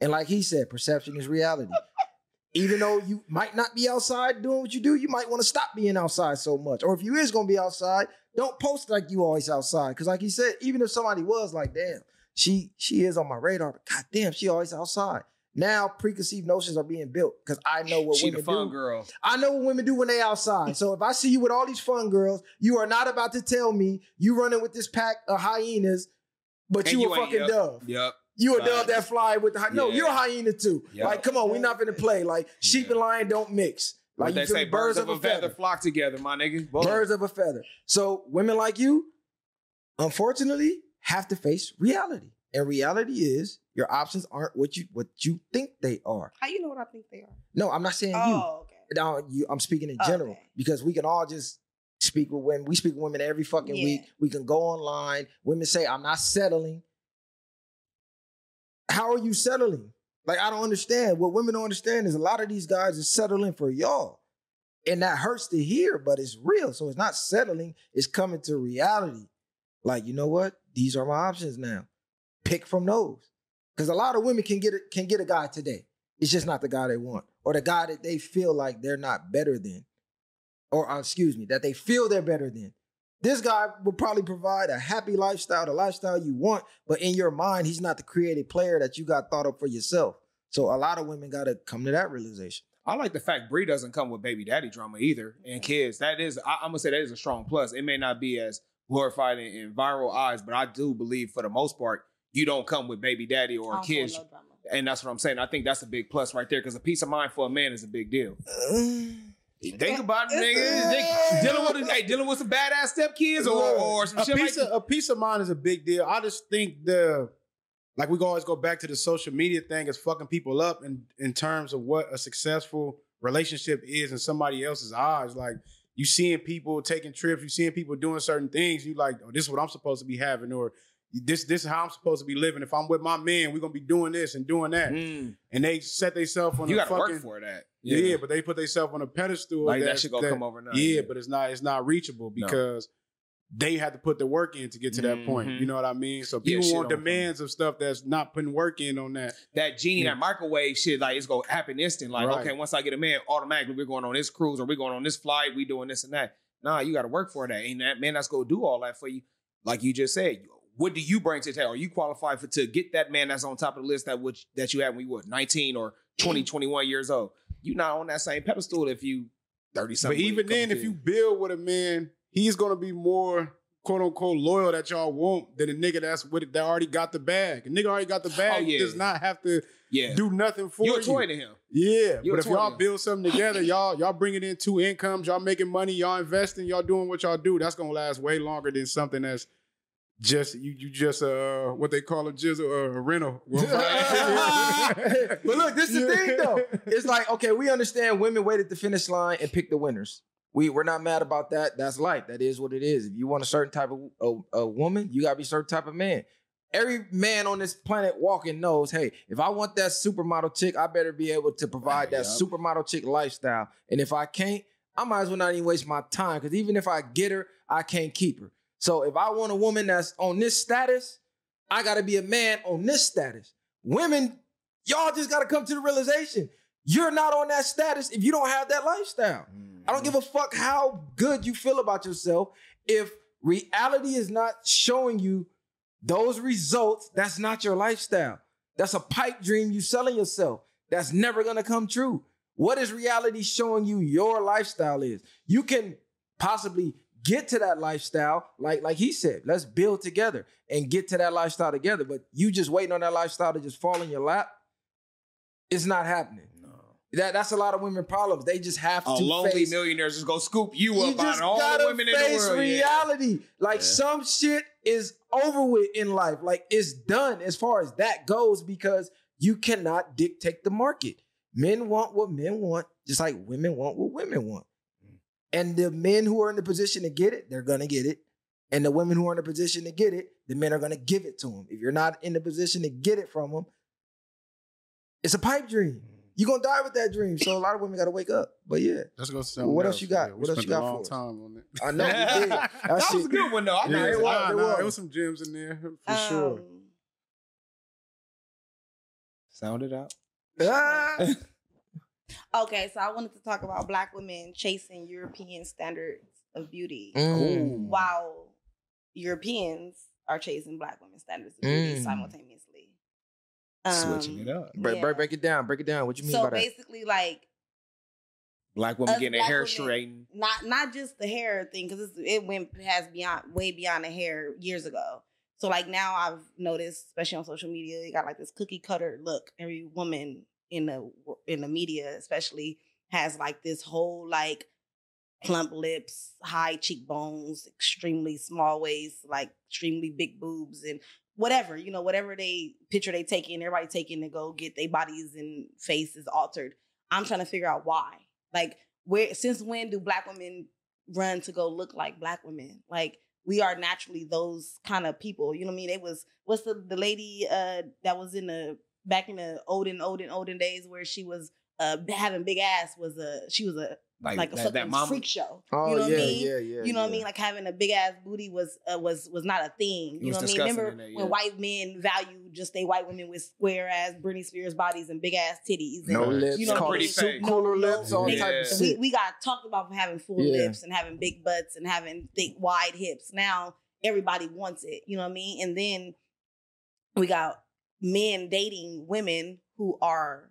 And like he said, perception is reality. [LAUGHS] Even though you might not be outside doing what you do, you might want to stop being outside so much. Or if you is gonna be outside, don't post like you always outside. Cause like he said, even if somebody was like, damn, she she is on my radar, but god damn, she always outside. Now preconceived notions are being built because I know what She the women fun do. girl. I know what women do when they outside. So if I see you with all these fun girls, you are not about to tell me you running with this pack of hyenas, but And you, you a ain't- fucking yep. dove. Yep. You a Facts. dove that fly with the hy- no, Yeah. you're a hyena too. Yep. Like, come on, we not finna play. Like sheep and lion don't mix. Like Like they you feel say, me? birds of a feather flock together, my nigga. Boom. Birds of a feather. So women like you, unfortunately, have to face reality. And reality is your options aren't what you what you think they are. How you know what I think they are? No, I'm not saying you. Oh, okay. Now you, I'm speaking in general Okay. because we can all just speak with women. We speak with women every fucking Yeah. week. We can go online. Women say, "I'm not settling." How are you settling? Like I don't understand. What women don't understand is a lot of these guys are settling for y'all, and that hurts to hear, but it's real. So it's not settling; it's coming to reality. Like you know what? These are my options now. Pick from those, because a lot of women can get a, can get a guy today. It's just not the guy they want, or the guy that they feel like they're not better than, or uh, excuse me, that they feel they're better than. This guy will probably provide a happy lifestyle, the lifestyle you want, but in your mind, he's not the creative player that you got thought of for yourself. So a lot of women got to come to that realization. I like the fact Bree doesn't come with baby daddy drama either, and kids. That is, I, I'm gonna say that is a strong plus. It may not be as glorified in, in viral eyes, but I do believe for the most part, you don't come with baby daddy or don't kids, and that's what I'm saying. I think that's a big plus right there because a peace of mind for a man is a big deal. Think about it, nigga. Dealing with hey, dealing with some badass stepkids or, or some a shit like piece of, a piece of mind is a big deal. I just think the like we always go back to the social media thing is fucking people up in in terms of what a successful relationship is in somebody else's eyes. Like you seeing people taking trips, you seeing people doing certain things. You like, oh, this is what I'm supposed to be having, or this this is how I'm supposed to be living. If I'm with my man, we're gonna be doing this and doing that. Mm, And they set themselves on you a got to fucking work for that. Yeah. but they put themselves on a pedestal. like that shit gonna come overnight. yeah, but it's not it's not reachable No. because they had to put the work in to get to that point. Mhm. You know what I mean? So Yeah, people shit want demands of stuff that's not putting work in on that. that genie, Yeah. that microwave shit, like it's gonna happen instant. Like, Right. okay, once I get a man, automatically we're going on this cruise or we're going on this flight, we doing this and that. Nah, you gotta work for that. Ain't that man that's gonna do all that for you? Like you just said, what do you bring to the table? Are you qualified for to get that man that's on top of the list that which that you had when you were 19 or 20, 21 years old? You not on that same pedestal if you 30 something. but even then, if you build with a man, he's gonna be more quote unquote loyal that y'all want than a nigga that's with it that already got the bag. A nigga already got the oh, bag Oh, yeah. does not have to yeah, do nothing for you're you. a toy to him. Yeah, You're but if y'all build something together, [LAUGHS] y'all y'all bringing in two incomes, y'all making money, y'all investing, y'all doing what y'all do. That's gonna last way longer than something that's just you you just uh what they call a jizzle uh, a rental. [LAUGHS] but look, this is the thing though. It's like, okay, we understand women wait at the finish line and pick the winners. We we're not mad about that. That's life. That is what it is. If you want a certain type of a, a woman, you gotta be a certain type of man. Every man on this planet walking knows, hey, if I want that supermodel chick, I better be able to provide that Yup. supermodel chick lifestyle. And if I can't, I might as well not even waste my time. Because even if I get her, I can't keep her. So if I want a woman that's on this status, I gotta be a man on this status. Women, y'all just gotta come to the realization. You're not on that status if you don't have that lifestyle. I don't give a fuck how good you feel about yourself. If reality is not showing you those results, that's not your lifestyle. That's a pipe dream you selling yourself. That's never gonna come true. What is reality showing you your lifestyle is? You can possibly get to that lifestyle, like like he said, let's build together and get to that lifestyle together. But you just waiting on that lifestyle to just fall in your lap, it's not happening. That that's a lot of women problems. They just have A to lonely face millionaires just go scoop you, you up out all the women in the world. yeah. reality. Like Yeah. some shit is over with in life. Like it's done as far as that goes because you cannot dictate the market. Men want what men want, just like women want what women want. And the men who are in the position to get it, they're gonna get it. And the women who are in the position to get it, the men are gonna give it to them. If you're not in the position to get it from them, it's a pipe dream. You're gonna die with that dream. So a lot of women gotta wake up. But yeah, Let's go to something What else. else you got? Yeah, What else you got a long for us? time on it. I know you did. [LAUGHS] That, that was a good one though. I Yeah, thought it it was, nah, it nah, was. There was some gems in there for sure. Sound it out. Ah. [LAUGHS] Okay, so I wanted to talk about black women chasing European standards of beauty Mm. while Europeans are chasing black women standards of beauty Mm. simultaneously. Switching Um, it up. Break, yeah. break, break it down. Break it down. What you mean So by that? basically, like Black women getting their hair straightened. not not just the hair thing because it went has beyond way beyond the hair years ago. So like now I've noticed, especially on social media, you got like this cookie cutter look. Every woman in the in the media, especially, has like this whole like plump lips, high cheekbones, extremely small waist, like extremely big boobs, and whatever you know, whatever they picture they taking, everybody taking to go get their bodies and faces altered. I'm trying to figure out why. Like, where since when do black women run to go look like black women? Like, we are naturally those kind of people. You know what I mean? It was what's the the lady uh that was in the back in the olden olden olden days where she was uh having big ass was a she was a Like, like, a that, fucking that freak show. oh you know yeah, what I mean? yeah, yeah. You know what I mean? Like having a big ass booty was uh, was was not a thing. You know what I mean? Remember in there, when white men value just they white women with square ass Britney Spears bodies and big ass titties? no lips, You know call what I mean? soup No- cooler no- lips, all they- type of Yeah. we, we got talked about having full Yeah. lips and having big butts and having thick wide hips. Now everybody wants it. You know what I mean? And then we got men dating women who are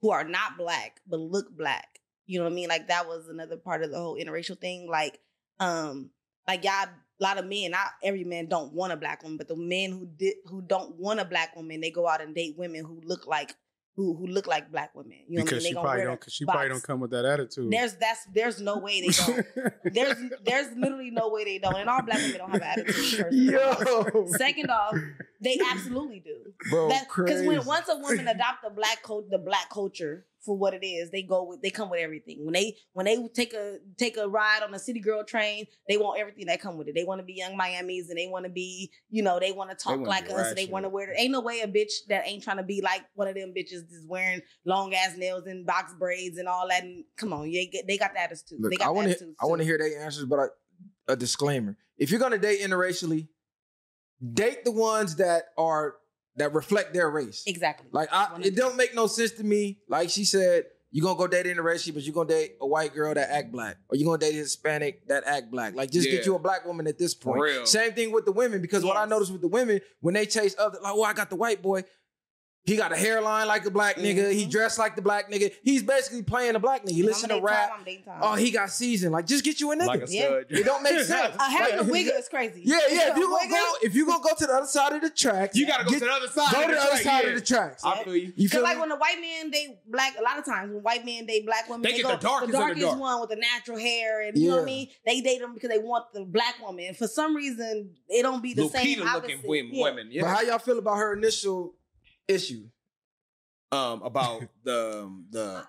who are not black but look black. You know what I mean? Like that was another part of the whole interracial thing. Like, um, like y'all, a lot of men, not every man don't want a black woman, but the men who did who don't want a black woman, they go out and date women who look like who who look like black women. You know because what I mean? she probably don't. She probably don't come with that attitude. There's that's there's no way they don't. [LAUGHS] there's there's literally no way they don't, and all black women don't have an attitude. First of all. Yo, Second off, they absolutely do. bro, Because when once a woman adopt the black cult, the black culture for what it is, they go with they come with everything. When they when they take a take a ride on a city girl train, they want everything that come with it. They want to be Yung Miami's and they want to be, you know, they want to talk like us. and They want to wear. Ain't no way a bitch that ain't trying to be like one of them bitches that's wearing long ass nails and box braids and all that. And come on, they get they got the attitude. they Look, got I want to. I want to hear their answers, but I, a disclaimer: if you're gonna date interracially, date the ones that are that reflect their race. exactly. Like I, it don't make no sense to me. Like she said, you're gonna go date interracial, but you're gonna date a white girl that act black, or you're gonna date a Hispanic that act black. Like just get you a black woman at this For point. real. Same thing with the women, because what I Yes. noticed with the women when they chase other, like, oh, I got the white boy. He got a hairline like a black nigga. He Mhm. dressed like the black nigga. He's basically playing the black nigga. He I'm listen to rap. time, I'm dating time. Oh, he got seasoned. Like, just get you a nigga. Like a Yeah. it don't make [LAUGHS] sense. Uh, having a Like- wig is crazy. Yeah, yeah. If you gonna go, if you gonna go to the other side of the tracks, You gotta go get- to the other side. Go of to the other track, side yeah. of the tracks. I feel you. You feel like me? when the white man date black, a lot of times when white men date black women, They they, get go the darkest of the darkest dark. one with the natural hair, and you know what I mean. They date them because they want the black woman. And for some reason, it don't be the same. Lupita looking women. Women But how y'all feel about her initial issue? Um, about [LAUGHS] the the Okay.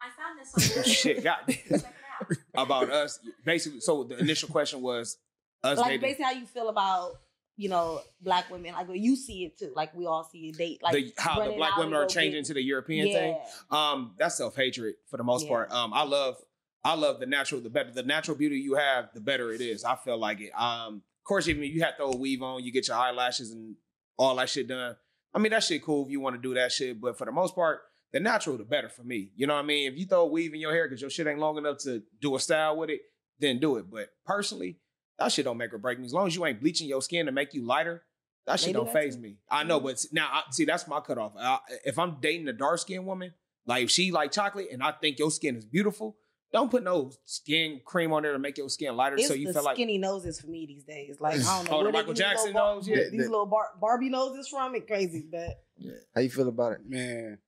I found this on [LAUGHS] shit. God. Check it out. [LAUGHS] about us. Basically, so the initial question was us Like dating. basically, how you feel about you know black women? Like well, you see it too. Like we all see it date. Like the, how the black women are changing get- to the European yeah. thing. Um, that's self hatred for the most Yeah. part. Um, I love, I love the natural. The better the natural beauty you have, the better it is. I feel like it. Um, of course, even if you have to throw a weave on, you get your eyelashes and all that shit done. I mean, that shit cool if you want to do that shit. But for the most part, the natural the better for me. You know what I mean? If you throw a weave in your hair because your shit ain't long enough to do a style with it, then do it. But personally, that shit don't make or break me. As long as you ain't bleaching your skin to make you lighter, that shit They do don't phase me. I know, but now I, see that's my cutoff. I, if I'm dating a dark skinned woman, like if she like chocolate and I think your skin is beautiful, don't put no skin cream on there to make your skin lighter It's so you the feel like skinny noses for me these days. Like I don't [SIGHS] know Oh, the where they Michael get these little Jackson bar- nose? Yeah. these little bar- Barbie noses from. It crazy, but yeah. How you feel about it? Man,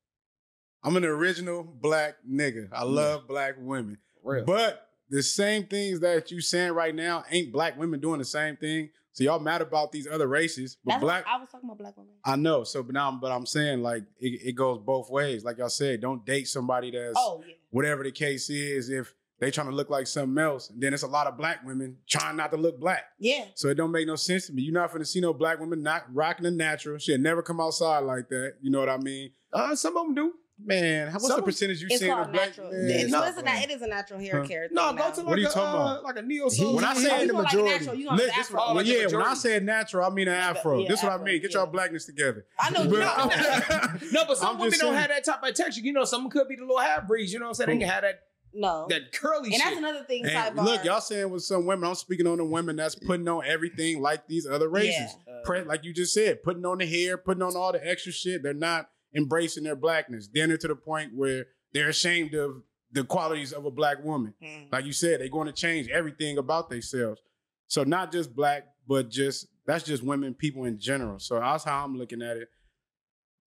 I'm an original black nigga. I love black women. real. But the same things that you saying right now ain't black women doing the same thing. So y'all mad about these other races, but that's black. what I was talking about black women. I know. So, but now, but I'm saying like it, it goes both ways. Like y'all said, don't date somebody that's Oh yeah, whatever the case is. If they trying to look like something else, and then it's a lot of black women trying not to look black. yeah. So it don't make no sense to me. You're not gonna see no black women not rocking the natural. She'll never come outside like that. You know what I mean? uh, some of them do. Man, how- what's the percentage you It's seeing called of black? natural. Man, it's, no, it's a, it is a natural hair Huh. care. No, thing go now. to What like are you a, talking uh, about? like a neo soul. When I say the want like majority. natural, you want Look, this, afro. Well, yeah, when. I said natural, I mean an afro. yeah, this is what I mean. Get yeah. y'all blackness together. I know. But- no, [LAUGHS] no, but some I'm women just don't have that type of texture. You know, some could be the little half breeds. You know what I'm saying? They can have that no. that curly and shit. that's another thing. Look, y'all saying with some women, I'm speaking on the women that's putting on everything like these other races. Yeah. Pre- like you just said, putting on the hair, putting on all the extra shit. They're not embracing their blackness. Then they're to the point where they're ashamed of the qualities of a black woman. Mm. Like you said, they're going to change everything about themselves. So not just black, but just that's just women, people in general. So that's how I'm looking at it.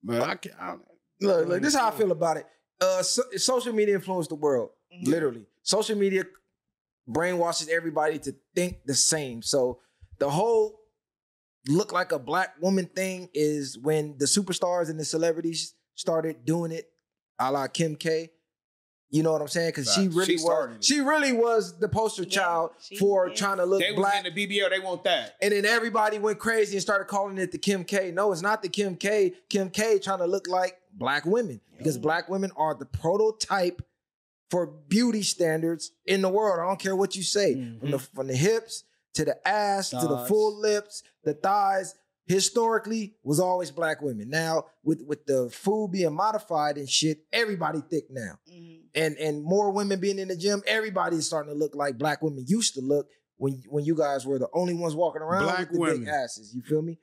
But I can't. I, Look, look, this is how I feel about it. Uh, so, social media influenced the world, Mhm. literally. Social media brainwashes everybody to think the same. So the whole look like a black woman thing is when the superstars and the celebrities started doing it, a la Kim K. You know what I'm saying? Because she really She was, it. she really was the poster Yeah, child for yeah. trying to look they was black. in the BBL. They want that. And then everybody went crazy and started calling it the Kim K. No, it's not the Kim K. Kim K trying to look like black women because black women are the prototype for beauty standards in the world. I don't care what you say, from the mm-hmm. from the hips to the ass to the full lips, the thighs. Historically, was always black women. Now, with with the food being modified and shit, everybody thick now Mhm. and and more women being in the gym, everybody's starting to look like black women used to look when when you guys were the only ones walking around Black with the women. big asses. You feel me?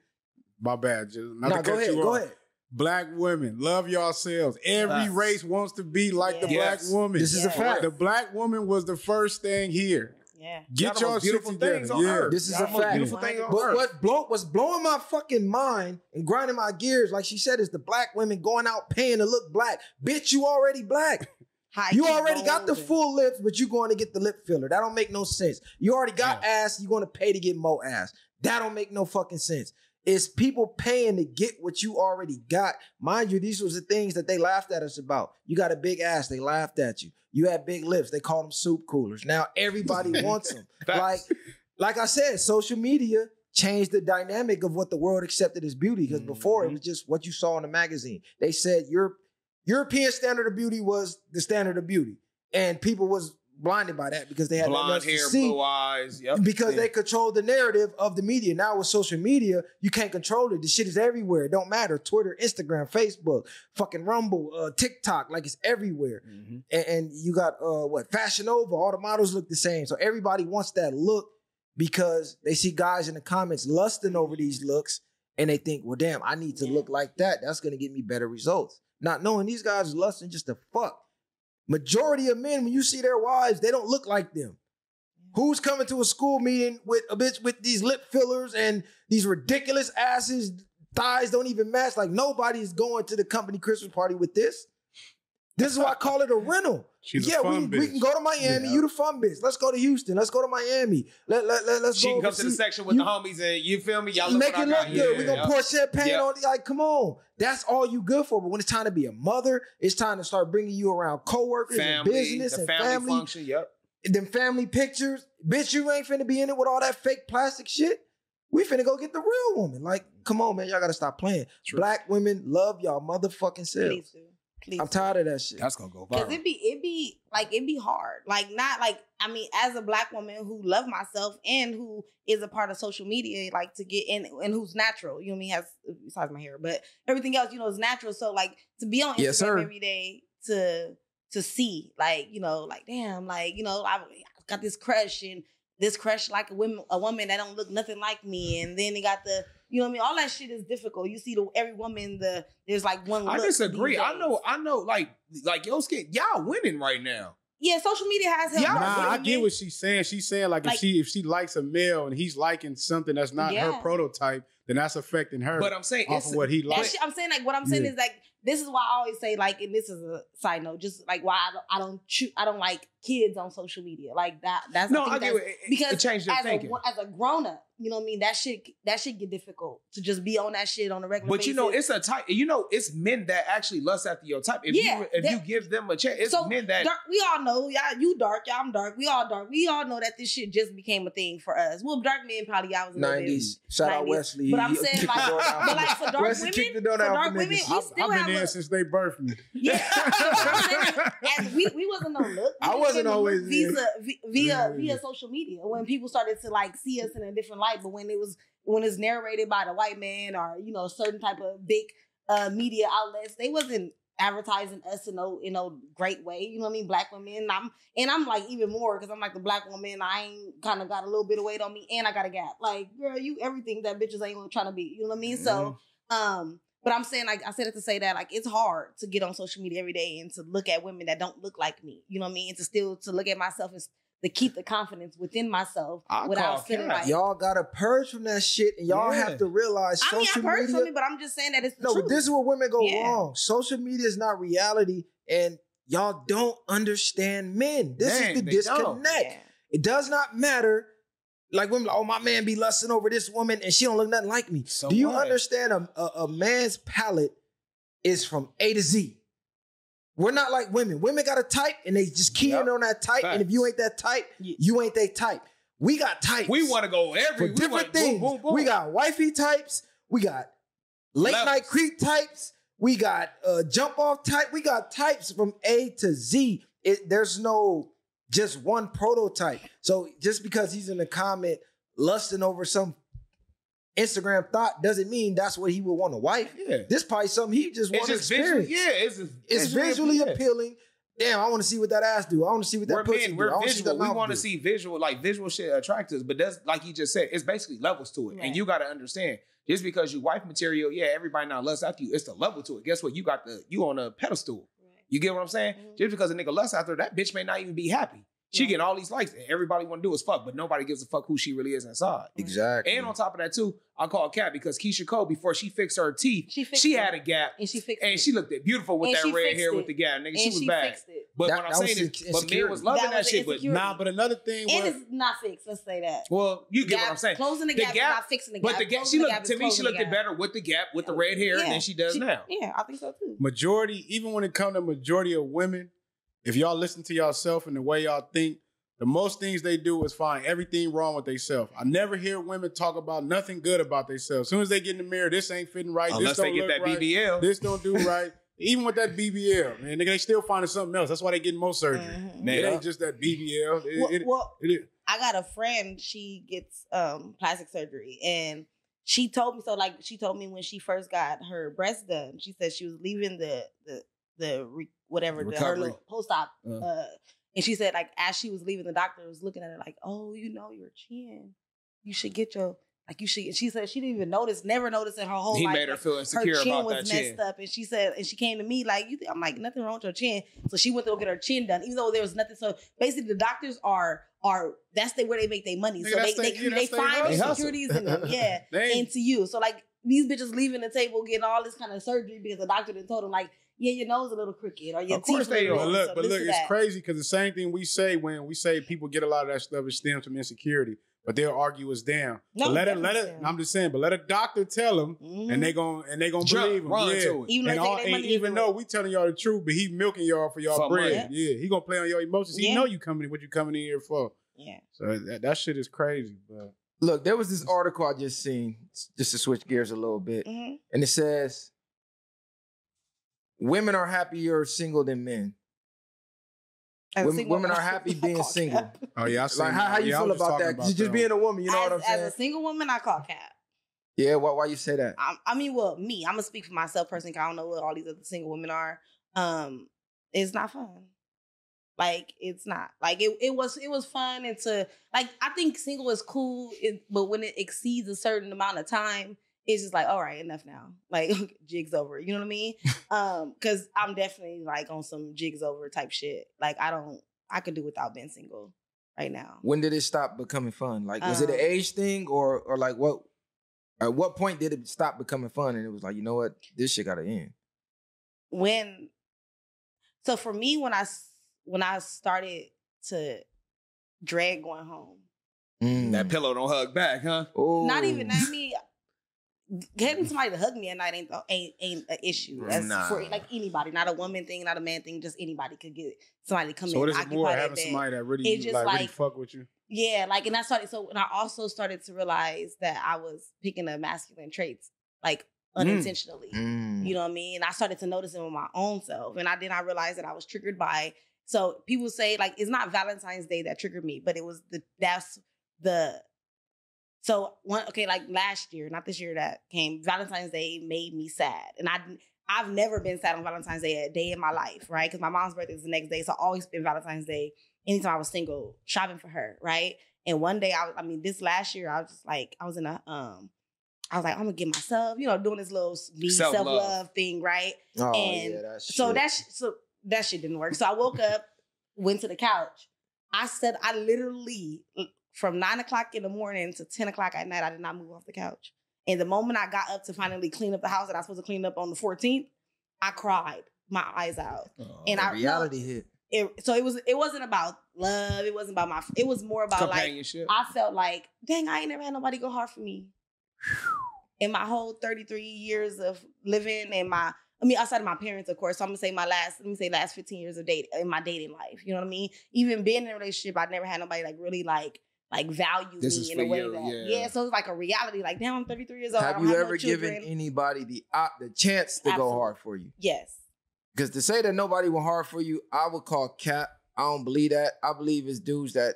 my bad. Just not No, go cut ahead, you go off. ahead. Black women, love yourselves. Every Facts. race wants to be like the Yes. black woman. This is a fact. The black woman was the first thing here. Yeah. Get Y'all your shit beautiful together. things on Yeah. earth. This is Y'all a the fact. Beautiful thing on But earth. what blow, what's blowing my fucking mind and grinding my gears, like she said, is the black women going out paying to look black. Bitch, you already black. [LAUGHS] High You already got the full lips, but you going to get the lip filler. That don't make no sense. You already got ass, you going to pay to get more ass. That don't make no fucking sense. It's people paying to get what you already got. Mind you, these was the things that they laughed at us about. You got a big ass, they laughed at you. You had big lips, they called them soup coolers. Now everybody [LAUGHS] wants them. Like, like I said, social media changed the dynamic of what the world accepted as beauty. Because before Mm-hmm. it was just what you saw in the magazine. They said your European standard of beauty was the standard of beauty, and people was blinded by that because they had nothing blonde else to hair, see blue eyes. Yep. because Yeah. they control the narrative of the media. Now with social media, you can't control it. The shit is everywhere. It don't matter. Twitter, Instagram, Facebook, fucking Rumble, uh, TikTok, like it's everywhere. Mhm. And, and you got uh what Fashion Nova, all the models look the same. So everybody wants that look because they see guys in the comments lusting over these looks and they think, well, damn, I need to Yeah. look like that. That's gonna get me better results. Not knowing these guys are lusting just to fuck. Majority of men, when you see their wives, they don't look like them. Who's coming to a school meeting with a bitch with these lip fillers and these ridiculous asses, thighs don't even match? Like nobody's going to the company Christmas party with this. This is why I call it a rental. [LAUGHS] She's a yeah, fun we, we can go to Miami. Yeah. You the fun bitch. Let's go to Houston. Let's go to Miami. Let, let, let, us She go can come to the section with you- the homies and you feel me? Y'all Make what it look good. Yeah, We're gonna yeah. pour champagne Yeah. on. Like, come on. That's all you good for. But when it's time to be a mother, it's time to start bringing you around coworkers and business the and family, family. function. Yep. Them family pictures. Bitch, you ain't finna be in it with all that fake plastic shit. We finna go get the real woman. Like, come on, man. Y'all gotta stop playing. True. Black women love y'all motherfucking selves. Please I'm tired of that shit. That's gonna go viral. Cause viral. it be it be like it be hard. Like not like I mean, as a black woman who love myself and who is a part of social media, like to get in and who's natural. You know what I mean? Has besides my hair, but everything else, you know, is natural. So like to be on Instagram Yes, sir. every day to to see, like you know, like damn, like you know, I got this crush and this crush like a woman, a woman that don't look nothing like me, and then they got the. You know what I mean? All that shit is difficult. You see the every woman the there's like one. I look disagree. I know, I know, like, like yo, skin, y'all winning right now. Yeah, social media has helped. Yeah, Nah, I women. get what she's saying. She's saying like, Like- if she if she likes a male and he's liking something that's not Yeah. her prototype, then that's affecting her But I'm saying off it's of what he That likes. I'm saying like what I'm saying Yeah. is like this is why I always say like, and this is a side note, just like why I don't I don't choo- I don't like kids on social media like that. That's no, I, think I get that's- it. It- because it changed their as thinking. a as a grown up, you know what I mean. That shit that shit get difficult to just be on that shit on a regular. But you know, it's a type. You know, it's men that actually lust after your type. If Yeah, you if that- you give them a chance, it's So, men that dark, we all know, y'all, you dark, y'all, I'm dark. We all dark. We all know that this shit just became a thing for us. Well, dark men probably I was a little bit- Nineties. Shout out 90s. Wesley. But I'm saying kicked the like, door down but for like for dark Wesley women, kicked the for dark women, we niggas. I've, still I've been have there a, since they birthed me. [LAUGHS] Yeah, [LAUGHS] saying, we we wasn't no look. I wasn't always look via via via social media when people started to like see us in a different light. But when it was when it's narrated by the white man or you know a certain type of big uh media outlets, they wasn't advertising us in a in no great way. You know what I mean? Black women. And I'm and I'm like even more because I'm like the black woman. I ain't kind of got a little bit of weight on me and I got a gap. Like girl, you everything that bitches ain't trying to be. You know what I mean? So um. But I'm saying, like, I said it to say that, like, it's hard to get on social media every day and to look at women that don't look like me. You know what I mean? And to still to look at myself and to keep the confidence within myself I without feeling cap. like. Y'all gotta purge from that shit, and y'all Yeah. have to realize I mean, I've heard media. from it, but I'm just saying that it's the no, truth. this is where women go Yeah. wrong. Social media is not reality, and y'all don't understand men. This Man, is the disconnect. Yeah. It does not matter. Like women, like, oh my man be lusting over this woman, and she don't look nothing like me. So Do you what? understand? A, a, a man's palate is from A to Z. We're not like women. Women got a type, and they just key in on that type. And if you ain't that type, you ain't they type. We got types we want to go every different wanna- boom, things. boom, boom. We got wifey types. We got late Levels. night creep types. We got uh, jump off type. We got types from A to Z. It, there's no just one prototype. So just because he's in the comment lusting over some Instagram thought doesn't mean that's what he would want a wife. yeah. This probably something he just wants to just visually, experience. yeah. It's just It's visually yeah. appealing. Damn, I want to see what that ass do. I want to see what that We're pussy men, do. We're wanna see visual. We want to see visual, like visual shit attract us. But that's like you just said, it's basically levels to it. Right. And you got to understand, just because you wife material, yeah, everybody now lusts after you. It's the level to it. Guess what? You got the you on a pedestal. You get what I'm saying? Mhm. Just because a nigga lusts after her, that bitch may not even be happy. She Right. getting all these likes, and everybody want to do is fuck, but nobody gives a fuck who she really is inside. Exactly. And on top of that, too, I call Cat because Keyshia Cole, before she fixed her teeth, She she, fixed it. had a gap, and she fixed and it. she looked it beautiful with And that red hair it. with the gap, nigga. and she was bad. fixed it. But That- what I'm saying is, inse- but men was loving That that, was shit. But. Nah, but another thing And was it's not fixed. Let's say that. well, you get what I'm saying. Closing the The gap, gap- is not fixing the gap. But the gap, Closing she the looked gap to me, she looked it better with the gap, with the red hair than she does now. Yeah, I think so too. majority, even when it comes to majority of women, if y'all listen to yourself and the way y'all think, the most things they do is find everything wrong with themselves. I never hear women talk about nothing good about themselves. As soon as they get in the mirror, this ain't fitting right. Unless this they don't get look that right, BBL. This don't do [LAUGHS] right. Even with that BBL, man, nigga, they still finding something else. That's why they getting more surgery. Mhm. It Yeah. ain't just that BBL. It- Well, it- well, it is- I got a friend. She gets um plastic surgery, and she told me so. Like she told me when she first got her breast done, she said she was leaving the the the re, whatever the, her little post op, Uh. uh, and she said like as she was leaving, the doctor was looking at her like, "Oh, you know your chin. You should get your like you should." She said she didn't even notice, never noticed in her whole He life. made her like, feel her insecure chin about was that messed chin. up, and she said, and she came to me like, "You," think, I'm like, "Nothing wrong with your chin." So she went to go get her chin done, even though there was nothing. So basically, the doctors are are that's the where they make their money. Nigga, so they that's they they- they that's they find hustle. insecurities in them, [LAUGHS] yeah, into you. So like these bitches leaving the table getting all this kind of surgery because the doctor done told them like, yeah, your nose a little crooked or your Of course teeth they are. But look, so but look, it's that. crazy because the same thing we say when we say people get a lot of that stuff, it stems from insecurity. But they'll argue us down. No, but let it, let it. I'm just saying, but let a doctor tell them, Mhm. and they gon' and they gonna Jump, believe him. run yeah. to it. Even and though they all, and even though it. we telling y'all the truth, but he milking y'all for y'all For bread. money. Yeah, he gonna play on your emotions. He Yeah. know you coming, what you coming in here for. yeah. So that, that shit is crazy. But Look, there was this article I just seen, just to switch gears a little bit, hmm and it says women are happier single than men. Women, single women are happy [LAUGHS] being single. cap. Oh yeah, I seen Like how, how you Yeah, feel about that? Just, just them. being a woman, you know as, what I'm saying. as a single woman, I call cap. yeah, why why you say that? I, I mean, well, me, I'm gonna speak for myself personally. 'cause I don't know what all these other single women are. Um, it's not fun. Like it's not like it. It was. It was fun and to like. I think single is cool, it, but when it exceeds a certain amount of time, it's just like, all right, enough now. [LAUGHS] Like [LAUGHS] jigs over. You know what I mean? [LAUGHS] um, because I'm definitely like on some jigs over type shit. Like I don't. I could do without being single right now. When did it stop becoming fun? Like was it an Um, age thing or or like what? At what point did it stop becoming fun? And it was like, you know what, this shit gotta end. when so for me when I when i started to drag going home Mm. That pillow don't hug back, huh? not even Ooh. that I mean getting somebody to hug me at night ain't ain't ain't an issue that's Nah. for like anybody not a woman thing not a man thing just anybody could get somebody to come So in what and more occupy that having somebody that really It's just like, really fuck with you? yeah like and i started so and i also started to realize that i was picking up masculine traits like unintentionally Mm. you know what I mean? And I started to notice it with my own self. And I then I realized that I was triggered by so people say like it's not Valentine's Day that triggered me, but it was the that's the so one okay, like last year, not this year that came, Valentine's Day made me sad. And I I've never been sad on Valentine's Day a day in my life, right? Because my mom's birthday is the next day. So I always been Valentine's Day anytime I was single, shopping for her, right? And one day I was, I mean, this last year, I was just like, I was in a um I was like, I'm gonna give myself, you know, doing this little me self Self-love. thing, right? Oh and yeah, that's So shit. that sh- so that shit didn't work. So I woke up, went to the couch. I said I literally from nine o'clock in the morning to ten o'clock at night, I did not move off the couch. And the moment I got up to finally clean up the house that I was supposed to clean up on the 14th, I cried my eyes out. Oh, and I reality hit. It, so it was it wasn't about love. It wasn't about my. It was more about like I felt like, dang, I ain't never had nobody go hard for me. [SIGHS] In my whole 33 years of living and my, I mean, outside of my parents, of course. So I'm gonna say my last, let me say last 15 years of dating in my dating life. You know what I mean? Even being in a relationship, I never had nobody like really like like value This me is in for a way you, that yeah. yeah. So it's like a reality. Like, damn, I'm 33 years old. I Have don't you no ever given anybody the op- the chance to go hard for you? Yes. Because to say that nobody went hard for you, I would call cap. I don't believe that. I believe it's dudes that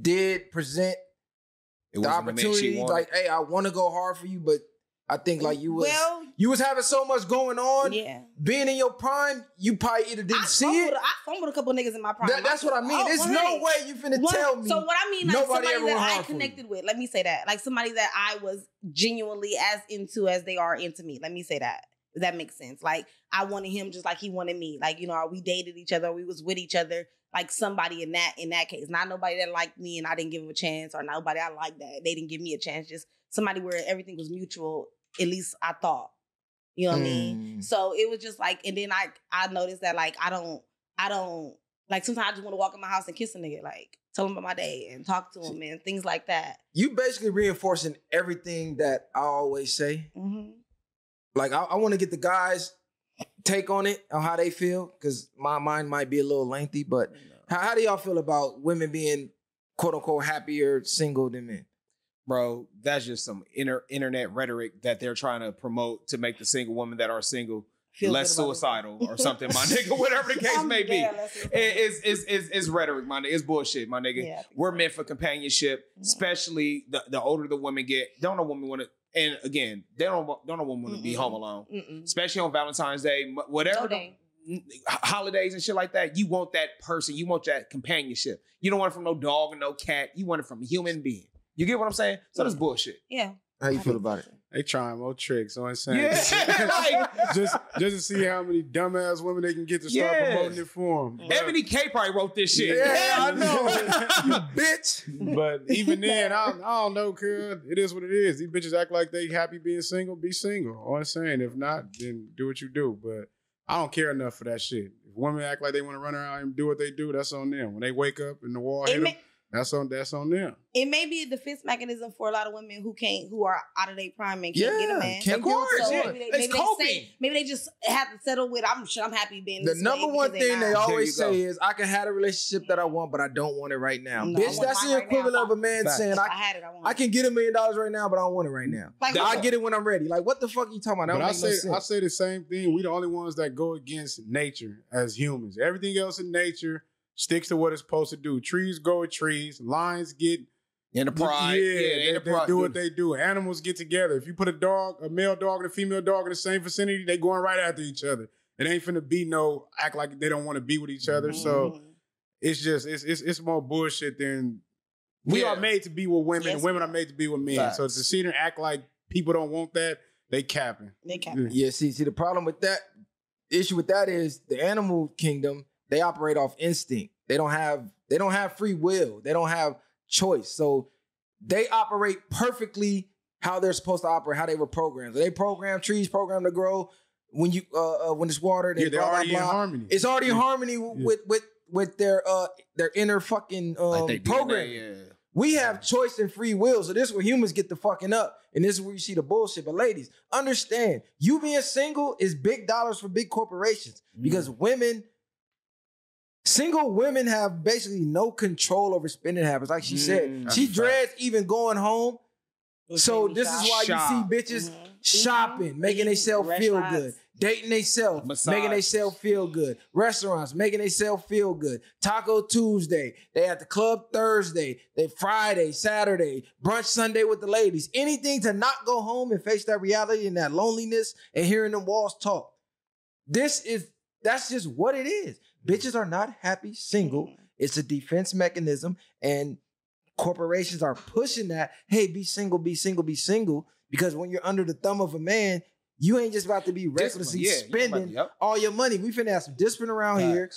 did present It the wasn't the man she opportunity. Like, hey, I want to go hard for you, but I think like you was well, you was having so much going on. yeah. Being in your prime, you probably either didn't I see fumbled, it. I fumbled a couple niggas in my prime. That- that's what I mean. Oh, There's 100. no way you finna What- tell me. So what I mean, like somebody that I hard for you. connected with. Let me say that, like somebody that I was genuinely as into as they are into me. Let me say that. That makes sense. Like I wanted him just like he wanted me. Like you know, we dated each other, we was with each other. Like somebody in that in that case, not nobody that liked me and I didn't give him a chance, or nobody I liked that they didn't give me a chance. Just somebody where everything was mutual. At least I thought. You know what I mean? Mm. So it was just like, and then I I noticed that like I don't I don't like sometimes I just want to walk in my house and kiss a nigga, like tell him about my day and talk to him and things like that. You basically reinforcing everything that I always say. hmm Like I, I want to get the guys take on it on how they feel because my mind might be a little lengthy. But how, how do y'all feel about women being quote unquote happier single than men? bro, that's just some inter- internet rhetoric that they're trying to promote to make the single women that are single Feel less good about it. suicidal or [LAUGHS] something, my nigga. Whatever the case may be, dead, let's It- it's, it's, it's, it's rhetoric, my nigga. It's bullshit, my nigga. Yeah. We're meant for companionship, Mhm. especially the, the older the women get. Don't a woman want to, and again, they don't wa- don't want to be home alone, Mm-mm. especially on Valentine's Day, whatever. No the- holidays and shit like that, you want that person, you want that companionship. You don't want it from no dog and no cat. You want it from a human being. You get what I'm saying? So that's bullshit. Yeah. How you feel about it? They trying more tricks. So I'm saying, Yeah, [LAUGHS] like- [LAUGHS] just just to see how many dumbass women they can get to start Yeah. promoting it for them. Ebony K probably wrote this shit. Yeah, [LAUGHS] I know. you bitch. But even then, I, I don't know, cuz it is what it is. These bitches act like they happy being single. Be single. All I'm saying, if not, then do what you do. But I don't care enough for that shit. If women act like they want to run around and do what they do, that's on them. When they wake up and the wall hit ma- them, That's on that's on them. It may be a defense mechanism for a lot of women who can't, who are out of their prime and can't get a man. can't Of course, So yeah. maybe, they, It's maybe, they coping. say, maybe they just have to settle with. I'm sure I'm happy being The this number way one thing they're they not. always say is, "I can have a relationship that I want, but I don't want it right now." No, Bitch, that's mine the right equivalent of a man Facts. saying, "I, I had it, I want. I can get a million dollars right now, but I don't want it right now. Like, I get it when I'm ready." Like, what the fuck are you talking about? That But don't I make say no sense. I say the same thing. We the only ones that go against nature as humans. Everything else in nature sticks to what it's supposed to do. Trees grow with trees. Lions get in Enterprise. Yeah, Yeah, they, they enterprise. do what they do. Animals get together. If you put a dog, a male dog and a female dog in the same vicinity, they going right after each other. It ain't finna be no act like they don't want to be with each other. So Mhm. it's just it's it's it's more bullshit than we Yeah. are made to be with women Yes, and women are are. made to be with men. Facts. So to sit and act like people don't want that, they capping. they can't. Yeah, see, see, the problem with that issue with that is the animal kingdom. They operate off instinct. They don't have they don't have free will. They don't have choice. So they operate perfectly how they're supposed to operate, how they were programmed. They program trees, program to grow. When you uh, uh when it's water, they yeah, they're blah, blah, already in harmony. It's already in Yeah. harmony with with with their uh their inner fucking um Like program. DNA, yeah. We have choice and free will. So this is where humans get the fucking up. And this is where you see the bullshit. But ladies, understand, you being single is big dollars for big corporations. Because women, single women have basically no control over spending habits. Like she said, Mm, she that's a dreads even going home. So this shop. is why Shop. you see bitches Mhm. shopping, making Mhm. themselves feel Restaurants. good, dating themselves, Massage. making themselves feel good, restaurants making themselves feel good, Taco Tuesday, they at the club Thursday, they Friday, Saturday, brunch Sunday with the ladies, anything to not go home and face that reality and that loneliness and hearing them walls talk. This is that's just what it is. Bitches are not happy single. Mhm. It's a defense mechanism, and corporations are pushing that. Hey, be single, be single, be single. Because when you're under the thumb of a man, you ain't just about to be recklessly Yeah, you spending yep. all your money. We finna have some discipline around here.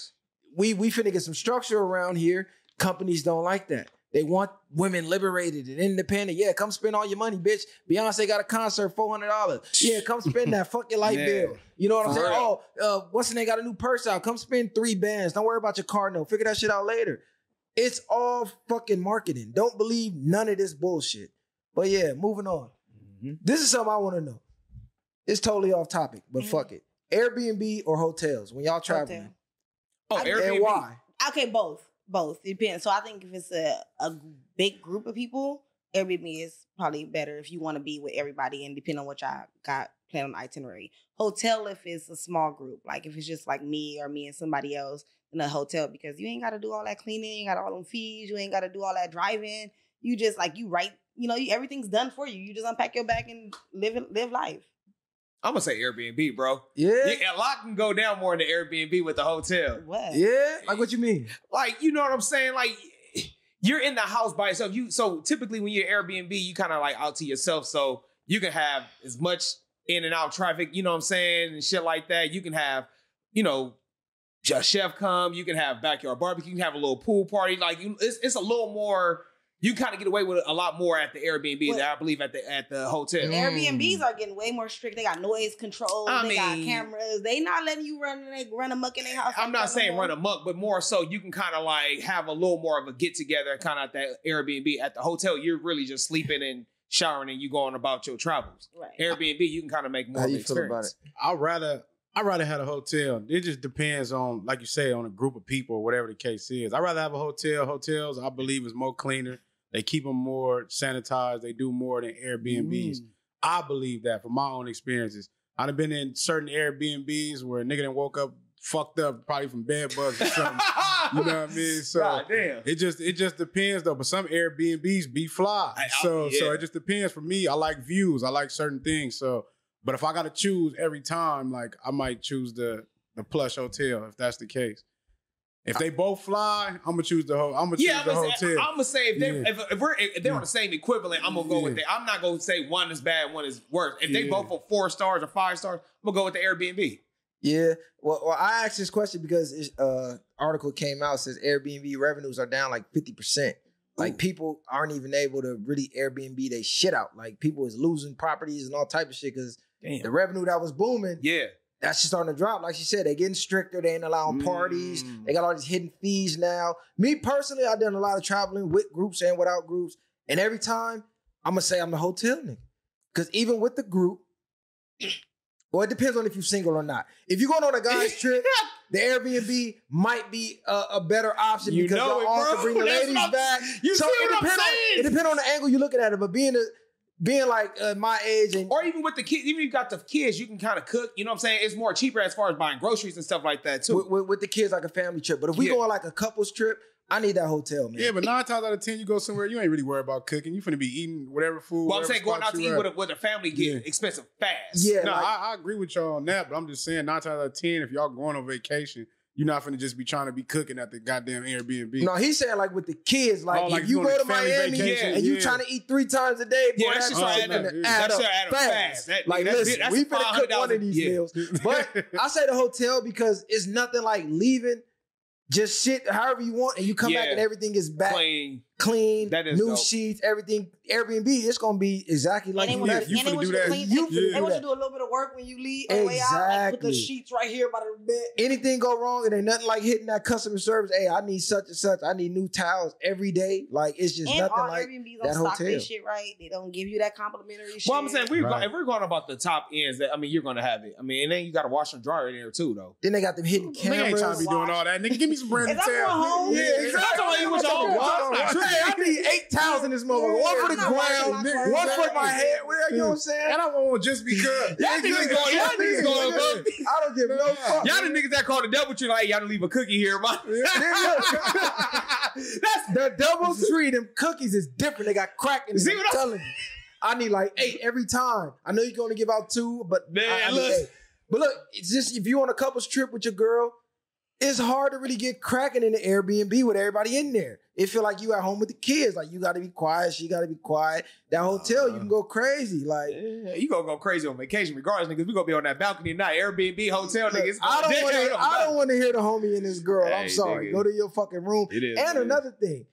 We we finna get some structure around here. Companies don't like that. They want women liberated and independent. Yeah, come spend all your money, bitch. Beyonce got a concert, four hundred dollars. Yeah, come spend that. Fuck your light [LAUGHS] Yeah. bill. You know what I'm For saying? real. Oh, uh, what's the name? Got a new purse out. Come spend three bands. Don't worry about your car No, Figure that shit out later. It's all fucking marketing. Don't believe none of this bullshit. But yeah, moving on. Mhm. This is something I want to know. It's totally off topic, but Mhm. fuck it. Airbnb or hotels when y'all traveling, Hotel. Oh, I- and why? Okay, both. Both. It depends. So I think if it's a, a big group of people, Airbnb is probably better if you want to be with everybody and depend on what y'all got planned on the itinerary. Hotel if it's a small group, like if it's just like me or me and somebody else in a hotel, because you ain't got to do all that cleaning, you got all them fees, you ain't got to do all that driving. You just like you right, you know, you, everything's done for you. You just unpack your bag and live live life. I'm gonna say Airbnb, bro. Yeah, Yeah, a lot can go down more in the Airbnb with the hotel. What? yeah. Like what you mean? Like, you know what I'm saying? Like, [SIGHS] you're in the house by yourself. You so typically when you're Airbnb, you kind of like out to yourself, so you can have as much in and out traffic. You know what I'm saying, and shit like that. You can have, you know. A chef come, you can have backyard barbecue, you can have a little pool party. Like you, it's, it's a little more. You kind of get away with a lot more at the Airbnb What? than I believe at the at the hotel. Mm. Airbnbs are getting way more strict. They got noise control. I they got mean- cameras. They not letting you run they run amok in their house. I'm not saying run amok, but more so you can kind of like have a little more of a get together, kind of at that Airbnb. At the hotel, you're really just sleeping and showering, and you going about your travels. Right. Airbnb, you can kind of make more How of you an feel about experience. I'd rather I'd rather have a hotel. It just depends on, like you say, on a group of people or whatever the case is. I'd rather have a hotel. Hotels, I believe, is more cleaner. They keep them more sanitized. They do more than Airbnbs. Mm. I believe that from my own experiences. I've been in certain Airbnbs where a nigga done woke up fucked up, probably from bed bugs or something. you know what I mean? [LAUGHS] So God damn. it just it just depends though. But some Airbnbs be fly. I- I- so so it just depends. For me, I like views. I like certain things. So, but if I got to choose every time, like I might choose the the plush hotel if that's the case. If they both fly, I'm gonna choose the whole. I'm gonna Yeah, choose I'm the say, hotel. I'm gonna say if they Yeah. if, if we're if they're on the same equivalent, I'm gonna go with Yeah. that. I'm not gonna say one is bad, one is worse. If they Yeah. both for four stars or five stars, I'm gonna go with the Airbnb. Yeah. Well, well, I asked this question because this uh, article came out says Airbnb revenues are down like fifty percent. Like people aren't even able to really Airbnb they shit out. Like people is losing properties and all type of shit because Damn. the revenue that was booming, Yeah. that's just starting to drop. Like she said, they're getting stricter. They ain't allowing parties. Mm. They got all these hidden fees now. Me personally, I've done a lot of traveling with groups and without groups. And every time I'm gonna say I'm the hotel nigga. Cause even with the group, [CLEARS THROAT] well, it depends on if you're single or not. If you're going on a guy's [LAUGHS] trip, the Airbnb might be a, a better option You because y'all it, all can bring the That's ladies back. You see it what I'm depend on- it depends on the angle you're looking at it, but being a being like uh, my age and Or even with the kids, even if you got the kids, you can kind of cook. You know what I'm saying? It's more cheaper as far as buying groceries and stuff like that too. with, with, with the kids like a family trip. But if we Yeah. go on like a couples trip, I need that hotel, man. Yeah, but nine times out of ten, you go somewhere, you ain't really worried about cooking. You finna be eating whatever food. well, I'm saying going out to eat at. with a, with a family get Yeah. expensive fast. Yeah, No, like- I, I agree with y'all on that, but I'm just saying nine times out of ten, if y'all going on vacation, you're not gonna just be trying to be cooking at the goddamn Airbnb. No, he's saying like with the kids, like, Oh, like if you you go a to Miami vacation, and you trying to eat three times a day, boy, Yeah, that that's shit shit started gonna adding up. add That up add up fast. fast. That- like, that's- listen, that's we finna cook one of these yeah. meals. [LAUGHS] But I say the hotel because it's nothing like leaving just shit however you want and you come back and everything is back Clean. Clean, That is new dope. sheets, everything. Airbnb, it's gonna be exactly like and you they left. want you and they finna do to that. clean. You They, they want you to do a little bit of work when you leave on the out. Like put the sheets right here by the bed. Anything go wrong, it ain't nothing like hitting that customer service. Hey, I need such and such. I need new towels every day. Like it's just And nothing like Airbnbs that don't stock hotel. shit right. They don't give you that complimentary shit. Well, I'm saying we Right. if we're going about the top ends, that I mean, you're going to have it. I mean, and then you got to wash and dry in there too, though. Then they got them hidden cameras. Nigga ain't trying to be doing all that. Nigga, give me some brand new that going towels. home? Yeah, Yeah, exactly. I'm talking about you with your own Yeah, wash. Hey, I [LAUGHS] need eight towels in this motherfucker. One for the I'm not washing ground, my one for my head. Well, you know what I'm saying? And I won't just because. [LAUGHS] Y'all niggas going, y'all niggas going, bro. I don't give no fuck. Y'all the niggas that call the DoubleTree like y'all to leave a cookie here, man. [LAUGHS] That's the DoubleTree. Them cookies is different. They got crack in See what I'm I'm- telling you. I need like eight every time. I know you can only give out two, but Man, I, I look. But look, it's just if you on a couples trip with your girl, it's hard to really get cracking in the Airbnb with everybody in there. It feel like you at home with the kids. Like you got to be quiet. She got to be quiet. That hotel, you can go crazy. Like Yeah, you gonna go crazy on vacation regardless, niggas. We gonna be on that balcony tonight, Airbnb, hotel, Look, niggas. I don't want to. [LAUGHS] I don't want to hear the homie and this girl. I'm sorry. nigga. Go to your fucking room. It is. And it is. another thing,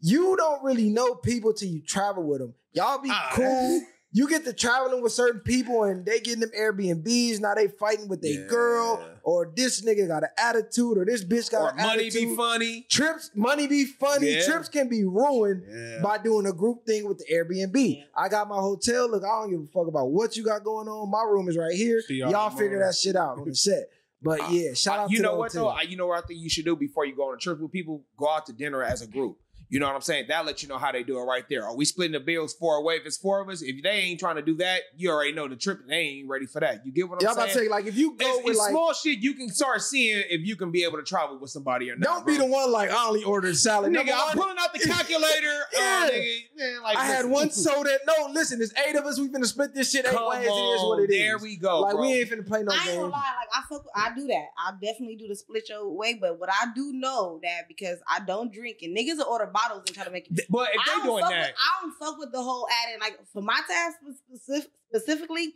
you don't really know people till you travel with them. Y'all be Ah. cool. You get to traveling with certain people and they getting them Airbnbs. Now they fighting with their Yeah. girl, or this nigga got an attitude, or this bitch got or an money attitude. be funny. Trips, money be funny. Yeah. Trips can be ruined Yeah. by doing a group thing with the Airbnb. I got my hotel. Look, I don't give a fuck about what you got going on. My room is right here. See y'all Y'all figure that shit out on the set. But uh, yeah, shout uh, out you to know the what hotel. though? I- You know what I think you should do before you go on a trip with people? Go out to dinner as a group. You know what I'm saying? That let you know how they do it right there. Are we splitting the bills four away? If it's four of us, if they ain't trying to do that, you already know the trip. They ain't ready for that. You get what I'm saying? Y'all about to saying? say like if you go it's, with it's like small shit. You can start seeing if you can be able to travel with somebody or not. don't be the one like I only ordered salad. Nigga, I'm pulling out the [LAUGHS] calculator. Uh, yeah. Oh, nigga, man, like I had listen. one [LAUGHS] soda. No, listen, there's eight of us. We finna split this shit eight Come ways. It is what on, it is. There we go, like bro. we ain't finna play no I ain't gonna game. lie, like I fuck, I do that. I definitely do the split your way, but what I do know that because I don't drink and niggas will order bottles and try to make it. but if they doing that, With, I don't fuck with the whole adding like for my tab specific, specifically.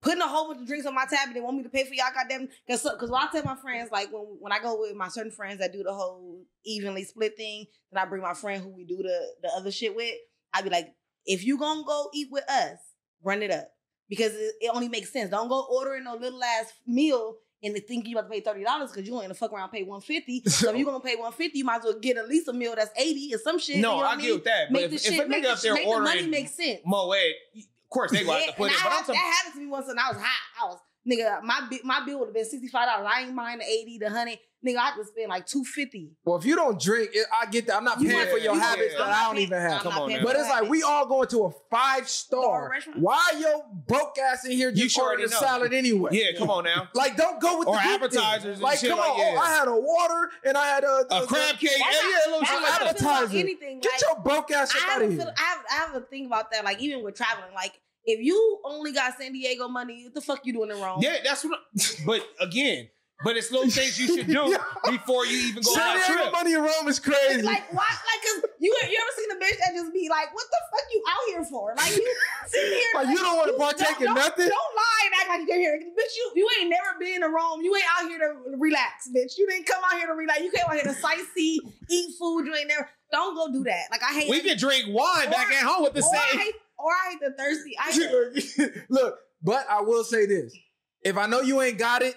Putting a whole bunch of drinks on my tab and they want me to pay for y'all goddamn because because when I tell my friends like when when I go with my certain friends that do the whole evenly split thing, then I bring my friend who we do the the other shit with. I'd be like, if you gonna go eat with us, run it up because it, it only makes sense. Don't go ordering no little ass meal and to think you about to pay thirty dollars because you ain't gonna fuck around and pay one fifty. [LAUGHS] So if you gonna pay one fifty, you might as well get at least a meal that's eighty or some shit. no, you know what I I get mean? with that. But Make if, the if shit, a make nigga the, up there make the money ordering make sense. Moet, of course they gonna have to put it. I But I'm that happened to me once, and I was hot. I was nigga. My my bill would have been sixty five dollars. I ain't mind the eighty, the hundred. Nigga, I could spend like two fifty. Well, if you don't drink, it, I get that. I'm not You paying for your you- habits yeah. that I'm I not don't paying- even have. Come on paying now. for But it's like we all going to a five Star star. restaurant. Why your broke ass in here You just sure ordering a salad anyway? Yeah, come on now. Like, don't go with Or the appetizers and Like, shit come like, on. yeah. Oh, I had a water and I had a, A crab cake, yeah, yeah, a little That's shit like I that. Appetizer. Anything. Get like, your broke ass I shit out have, of a here. feel, I, have, I have a thing about that. Like even with traveling, like if you only got San Diego money, what the fuck you doing it wrong? Yeah, that's what. I, [LAUGHS] but again, but it's little things you should do [LAUGHS] before you even go on San that Diego trip. money in Rome is crazy. It's like why? Like, cause you you ever seen a bitch that just be like, "What the fuck you out here for?" Like you sitting here, [LAUGHS] Like, you don't wanna partake in nothing? Don't lie and act like you came here, bitch. You you ain't never been to Rome. You ain't out here to relax, bitch. You didn't come out here to relax. You came out here to sightsee, eat food. You ain't never. Don't go do that. Like I hate. We can drink wine back at home with the or I same. hate, or I hate the thirsty. [LAUGHS] I hate Look, but I will say this. if I know you ain't got it,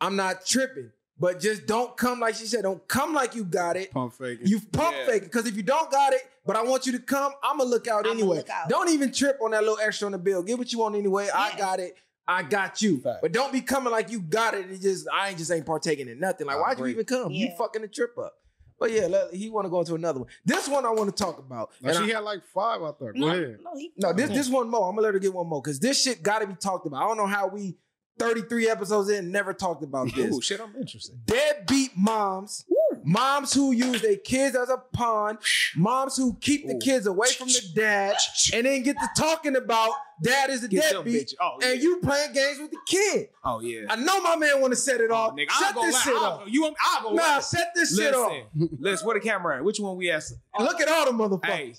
I'm not tripping. But just don't come like she said. Don't come like you got it. Pump faking. You pump Yeah. fake it. Because if you don't got it, but I want you to come, I'ma look out I'ma anyway. look out. Don't even trip on that little extra on the bill. Get what you want anyway. I got it. I got you. Fact. But don't be coming like you got it and just I ain't just ain't partaking in nothing. Like, I why'd you even come? You fucking the trip up. But yeah, let, he want to go into another one. This one I want to talk about. No, And she I- had like five, I thought. Go No, ahead. no, he, no, this this one more. I'm gonna let her get one more because this shit got to be talked about. I don't know how we 33 episodes in never talked about [LAUGHS] this. Ooh, shit, I'm interested. Deadbeat moms, moms who use their kids as a pawn, moms who keep the kids away from the dad, and then get to talking about dad is a Get deadbeat, bitch. Oh, and you playing games with the kid. Oh yeah. I know my man want to set it Oh, off. nigga, set this la- shit I'll, off. You want? I'll go. Nah, la- set this shit off. Listen, [LAUGHS] listen. Where the camera at? Which one we at? Look at all the motherfuckers. Hey,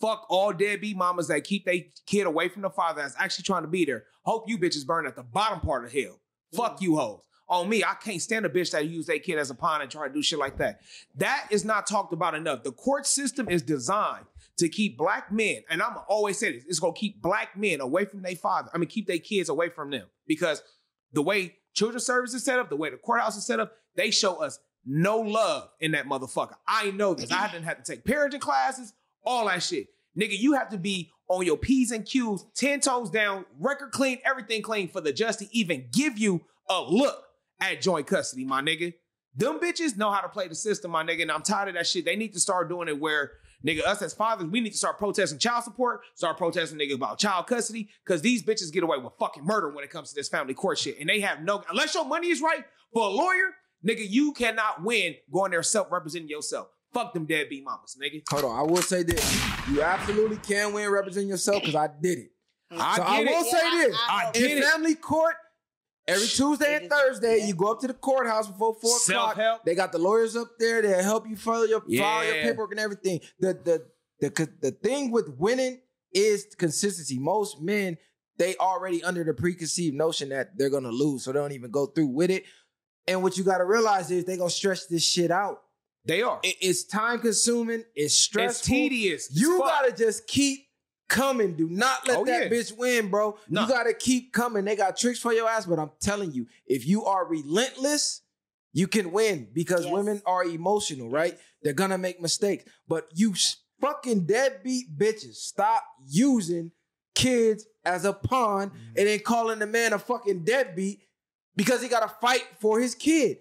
fuck all deadbeat mamas that keep their kid away from the father that's actually trying to be there. Hope you bitches burn at the bottom part of hell. Fuck you hoes. On me, I can't stand a bitch that use their kid as a pawn and try to do shit like that. That is not talked about enough. The court system is designed to keep black men, and I'm always say this, it's gonna keep black men away from their father. I mean, keep their kids away from them. Because the way children's services set up, the way the courthouse is set up, they show us no love in that motherfucker. I know this. I didn't have to take parenting classes, all that shit. Nigga, you have to be on your P's and Q's, 10 toes down, record clean, everything clean for the judge to even give you a look at joint custody, my nigga. Them bitches know how to play the system, my nigga, and I'm tired of that shit. They need to start doing it where, nigga, us as fathers, we need to start protesting child support, start protesting, nigga, about child custody, because these bitches get away with fucking murder when it comes to this family court shit. And they have no, unless your money is right for a lawyer, nigga, you cannot win going there self-representing yourself. Fuck them deadbeat mamas, nigga. Hold on, I will say this: you absolutely can win representing yourself because I did it. I so get I will Yeah, say I- this: I I know. get in it. family court, every Tuesday and Thursday, yeah. you go up to the courthouse before four o'clock. Self-help. They got the lawyers up there. They'll help you file your file your paperwork and everything. The the the co- the thing with winning is consistency. Most men they already under the preconceived notion that they're gonna lose, so they don't even go through with it. And what you got to realize is they gonna stretch this shit out. They are. It- it's time consuming. It's stressful. it's tedious. as You fuck. gotta just keep coming. Do not let Oh, that yeah. bitch win, bro. No. You gotta keep coming. They got tricks for your ass, but I'm telling you, if you are relentless, you can win because Yes. women are emotional, right? They're gonna make mistakes. But you fucking deadbeat bitches, stop using kids as a pawn Mm. and then calling the man a fucking deadbeat because he gotta fight for his kid.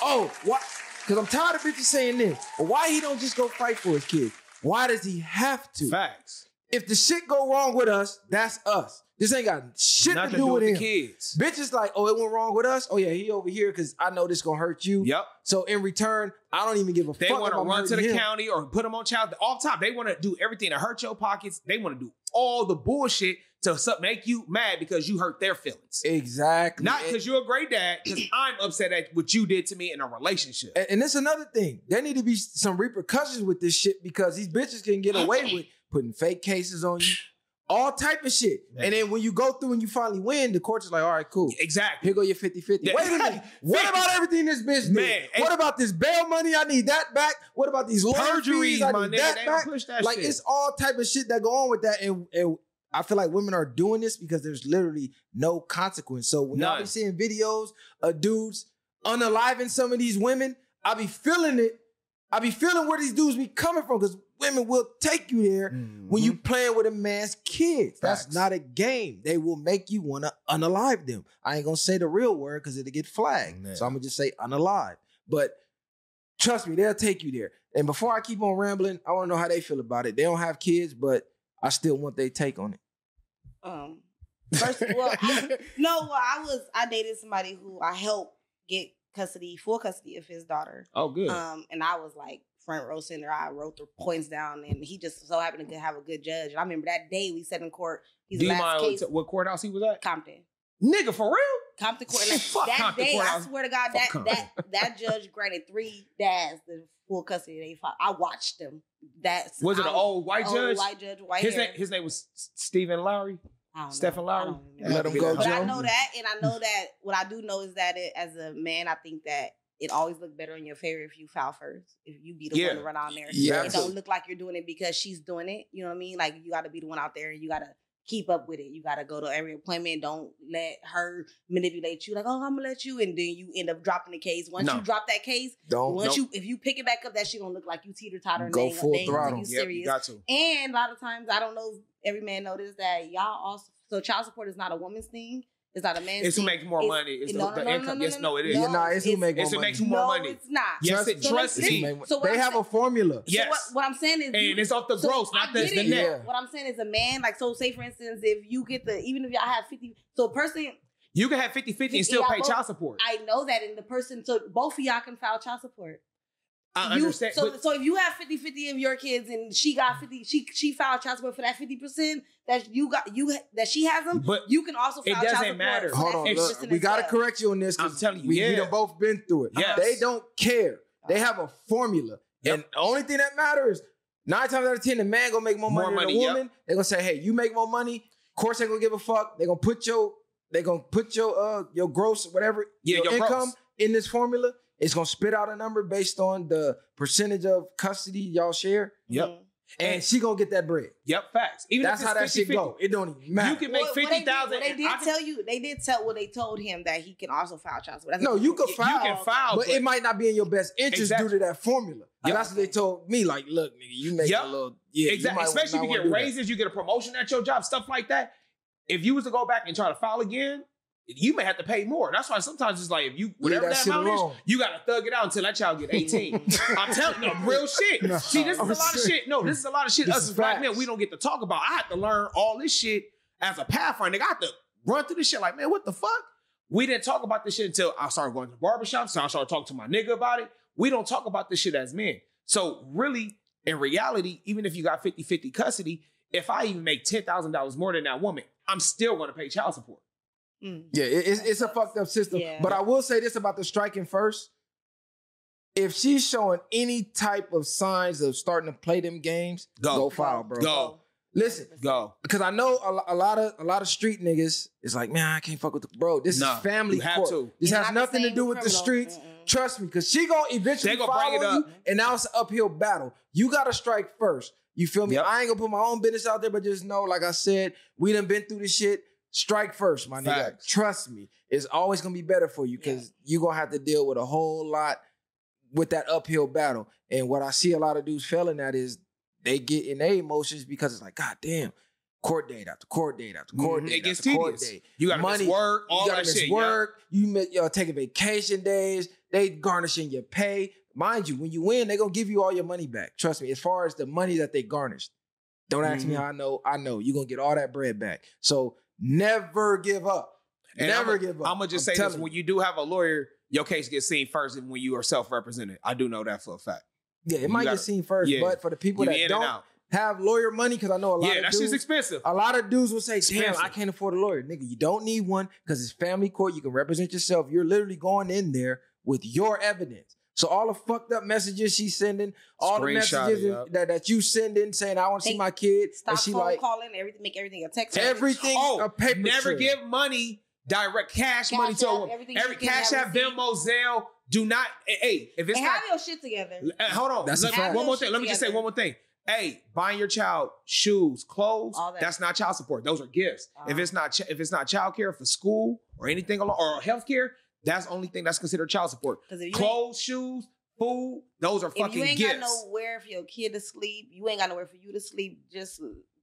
Oh, what? Because I'm tired of bitches saying this. Why he don't just go fight for his kid? Why does he have to? Facts. If the shit go wrong with us, that's us. This ain't got shit Nothing to do with the him. kids. Bitches like, oh, it went wrong with us. Oh yeah, he over here because I know this gonna hurt you. Yep. So in return, I don't even give a They fuck. They want to run to the him. county or put them on child. Off top, they want to do everything to hurt your pockets. They want to do all the bullshit to make you mad because you hurt their feelings. Exactly. Not because you're a great dad, because [CLEARS THROAT] I'm upset at what you did to me in a relationship. And, and it's another thing. There need to be some repercussions with this shit because these bitches can get [GASPS] away with putting fake cases on you, [SNIFFS] all type of shit. And then when you go through and you finally win, the court is like, all right, cool. Exactly. Here go your 50-50. Yeah. Wait a minute. [LAUGHS] What about everything this bitch did? Man, what about this bail money? I need that back. What about these Perjuries. I my need that back. push that like shit. it's all type of shit that go on with that. And, and I feel like women are doing this because there's literally no consequence. So when y'all be seeing videos of dudes unaliving some of these women, I be feeling it. I be feeling where these dudes be coming from because women will take you there when you playing with a man's kids. That's not a game. They will make you want to unalive them. I ain't gonna say the real word because it'll get flagged. Man. So I'm gonna just say unalive. But trust me, they'll take you there. And before I keep on rambling, I want to know how they feel about it. They don't have kids, but I still want their take on it. Um, first, well, [LAUGHS] I, no, well, I was I dated somebody who I helped get custody, full custody of his daughter. Oh, good. Um, and I was like front row center. I wrote the points down, and he just so happened to have a good judge. And I remember that day we sat in court. His Do you last mind case, what courthouse he was at? Compton. Nigga, for real? Compton court. Like, Fuck that Compton day. I swear to God, Fuck that Compton. that [LAUGHS] that judge granted three dads the full custody They fought. I watched them. That's Was it an old white old judge? White judge, white his hair. name, his name was Stephen Lowry. I don't know. Stephen I Lowry? don't remember. Let him go, But I know that, and I know that what I do know is that it, as a man, I think that it always look better in your favor if you foul first. If you be the Yeah. one to run out there, Yeah. it don't look like you're doing it because she's doing it. You know what I mean? Like you got to be the one out there, and you got to keep up with it. You gotta go to every appointment. Don't let her manipulate you. Like, oh, I'm gonna let you, and then you end up dropping the case. Once No. you drop that case, Don't once Nope. you if you pick it back up, that shit gonna look like you teeter totter. Go full throttle. You Yep, serious? you got to. And a lot of times, I don't know if every man noticed that y'all also. So child support is not a woman's thing. It's not a man's It's who makes more It's- money. It's the, no, no, the no, no, income. no, yes, no, no, it no. is. yeah, nah, it's who it's- make it's more who makes money. more no, money. it's not. Yes, Trust it, me. So trust let's- It's who me. So they I'm have a formula. Yes. So what, what I'm saying is, and you- it's off the so gross, not the, the net. Yeah. What I'm saying is a man, like so say for instance, if you get the even if y'all have 50, so a person You can have 50 50 and still pay both- child support. I know that and the person so both of y'all can file child support. I You- understand. so but so if you have 50-50 of your kids and she got 50, she she filed child support for that 50% that you got you that she has them, But you can also it file child doesn't support. matter. for Hold that on, 50% look, we got to well. correct you on this I'm telling you, we, we yeah. done both been through it. Yes. They don't care. They have a formula, Yep. and the only thing that matters nine times out of ten, the man gonna make more, More money, money, than the yep. woman. They gonna say, "Hey, you make more money." Of course, they gonna give a fuck. They're gonna put your they gonna put your uh your gross whatever Yeah, your, your income gross. in this formula. It's gonna spit out a number based on the percentage of custody y'all share, Yep. Mhm. and she gonna get that bread. Yep, facts. Even That's if how that shit 50, go. It don't even matter. You can make Well, what they did- 50,000. They did I can- tell you. They did tell. Well, they told him that he can also file child support. That's No, what- you could You can file, but, but- it might not be in your best interest Exactly. due to that formula. And Yep. that's what they told me. Like, look, nigga, you make Yep. a little, yeah, exactly. might Especially if you get do that. raises, you get a promotion at your job, stuff like that. If you was to go back and try to file again, you may have to pay more. That's why sometimes it's like if you whatever that that, amount alone. is, you gotta thug it out until that child get 18. [LAUGHS] I'm telling you, no, real shit. No, See, this is a I'm lot of shit. No, this is a lot of shit. This Us as black men, we don't get to talk about. I had to learn all this shit as a pathfinder. I had to run through this shit like, man, what the fuck? We didn't talk about this shit until I started going to the barbershop. So I started talking to my nigga about it. We don't talk about this shit as men. So really, in reality, even if you got 50-50 custody, if I even make $10,000 more than that woman, I'm still going to pay child support. Mm. Yeah, it- it's, it's a fucked up system. Yeah. But I will say this about the striking first. If she's showing any type of signs of starting to play them games, Go. go file, bro. Go. Listen, Go. because I know a, a lot of a lot of street niggas is like, man, I can't fuck with the bro. This Nah, is family you have court. to. This It's has not nothing to do with the streets. Mm-mm. Trust me, because she gonna eventually gonna follow bring it you, and now it's an uphill battle. You gotta strike first. You feel me? Yep. I ain't gonna put my own business out there, but just know, like I said, we done been through this shit. Strike first, my nigga. Facts. Trust me, it's always gonna be better for you because you're gonna have to deal with a whole lot with that uphill battle. And what I see a lot of dudes failing at is they get in their emotions because it's like, God damn, court date after court date after court Mhm. date It gets after court tedious. date. You got to miss work, all you gotta that miss shit. yeah. work. You miss, you know, taking vacation days. They garnishing your pay. Mind you, when you win, they're gonna give you all your money back. Trust me. As far as the money that they garnished, don't ask me Mhm. how I know. I know you're gonna get all that bread back. So never give up. And never I'ma- give up. I'm gonna just I'm say this: telling when you. you do have a lawyer, your case gets seen first, and when you are self-represented, I do know that for a fact. Yeah, it you might gotta- get seen first, yeah. but for the people You that don't have lawyer money, because I know a lot Yeah, of that dudes, expensive. A lot of dudes will say, "Damn. I can't afford a lawyer." Nigga, you don't need one because it's family court. You can represent yourself. You're literally going in there with your evidence. So all the fucked up messages she's sending, all the Screenshot it, messages yup. that, that you sending saying, "I want to see my kid," Stop and she phone like calling. Everything. Make everything a text. message. everything Oh, a paper Never trail. give money, direct cash, Cash money to a everything Every cash have app, receipt. Venmo, Zelle. Do not. Hey, if it's and not have your shit together. Uh, hold on. That's a Let- fact. One more thing. Let me shit just say one more thing. Hey, buying your child shoes, clothes, that. that's not child support. Those are gifts. If Uh-huh. it's not ch- if it's not child care for school or anything along or health care, that's the only thing that's considered child support. 'Cause if you ain't- Clothes, shoes, food, those are fucking If you ain't gifts. got nowhere for your kid to sleep, you ain't got nowhere for you to sleep. Just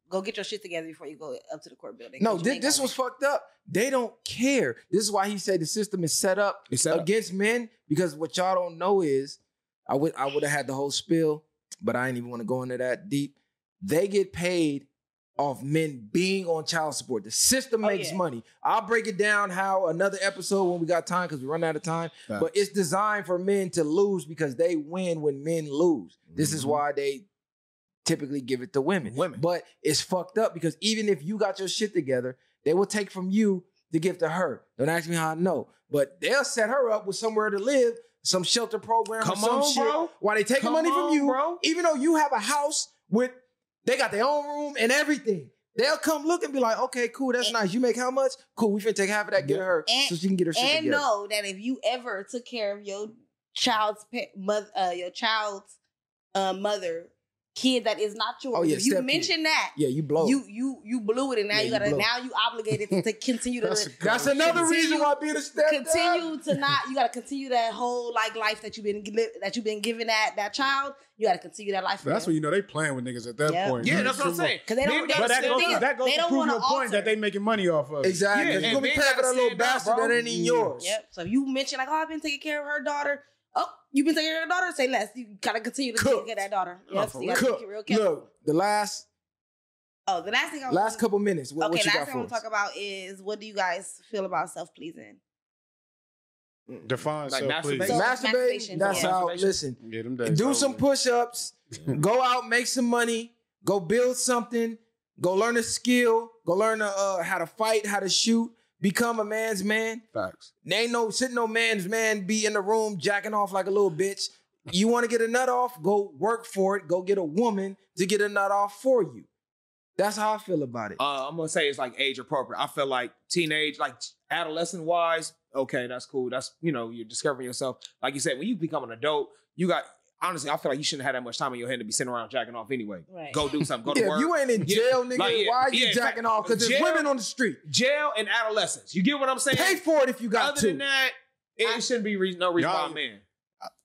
go get your shit together before you go up to the court building. No, this, this was fucked up. They don't care. This is why he said the system is set up It's set up. against men because what y'all don't know is I would I would have had the whole spill, but I ain't even want to go into that deep. They get paid off men being on child support. The system Oh, makes yeah. money. I'll break it down how another episode when we got time because we run out of time. Facts. But it's designed for men to lose because they win when men lose. This is Mhm. why they typically give it to women. Women. But it's fucked up because even if you got your shit together, they will take from you to give to her. Don't ask me how I know, but they'll set her up with somewhere to live, some shelter program, Come or some on, shit. bro. While they taking Come money on, from you, bro. even though you have a house with, they got their own room and everything. They'll come look and be like, okay, cool, that's And- nice. You make how much? Cool, we finna take half of that, get her And- so she can get her shit and together. know that if you ever took care of your child's pa- mother, uh, your child's uh, mother kid that is not yours. Oh, yeah, if you step kid. that, Yeah, you blow. you you you blew it, and now Yeah, you you gotta blow. now you obligated to, to [LAUGHS] continue to That's a That's cold another shit. reason why being a step continue to not. You gotta continue that whole like life that you've been that you've been giving that that child. You gotta continue that life. For That's them. when you know they playing with niggas at that Yep. point. Yeah, that's what I'm saying. Cause they don't- Men they- But that the goes, thing to, is, that goes they to don't prove wanna your point that they making money off of. Exactly. Yeah, you're and gonna be men paying for that little stand up, bastard bro. that ain't even yours. Yep. So if you mention like, oh, I've been taking care of her daughter. Oh, you've been taking care of her daughter. Say less. You gotta continue to Cooked. take care of that daughter. Yep. for So you gotta Cook. be real careful. Look, the last Oh, the last thing I last couple minutes. What, okay, what you last got thing I for want to talk about is what do you guys feel about self pleasing? Define Like self, please. masturbation? So- Masturbate. That's yeah. how. Listen, Yeah, them days do over. some push-ups. go out, make some money. Go build something. Go learn a skill. Go learn uh, how to fight, how to shoot. Become a man's man. Facts. There ain't no sitting no man's man be in the room jacking off like a little bitch. You want to get a nut off? Go work for it. Go get a woman to get a nut off for you. That's how I feel about it. Uh, I'm gonna say it's like age appropriate. I feel like teenage, like adolescent wise, okay, that's cool. That's you know, you're discovering yourself. Like you said, when you become an adult, you got honestly, I feel like you shouldn't have that much time in your hand to be sitting around jacking off anyway. Right. Go do something. Go to yeah, if work. you ain't in jail, nigga, like, yeah, why are you yeah, jacking off? Because there's women on the street. Jail and adolescence. You get what I'm saying? Pay for it if you got Other to. than that, it shouldn't be re- no reason why Y'all- a man.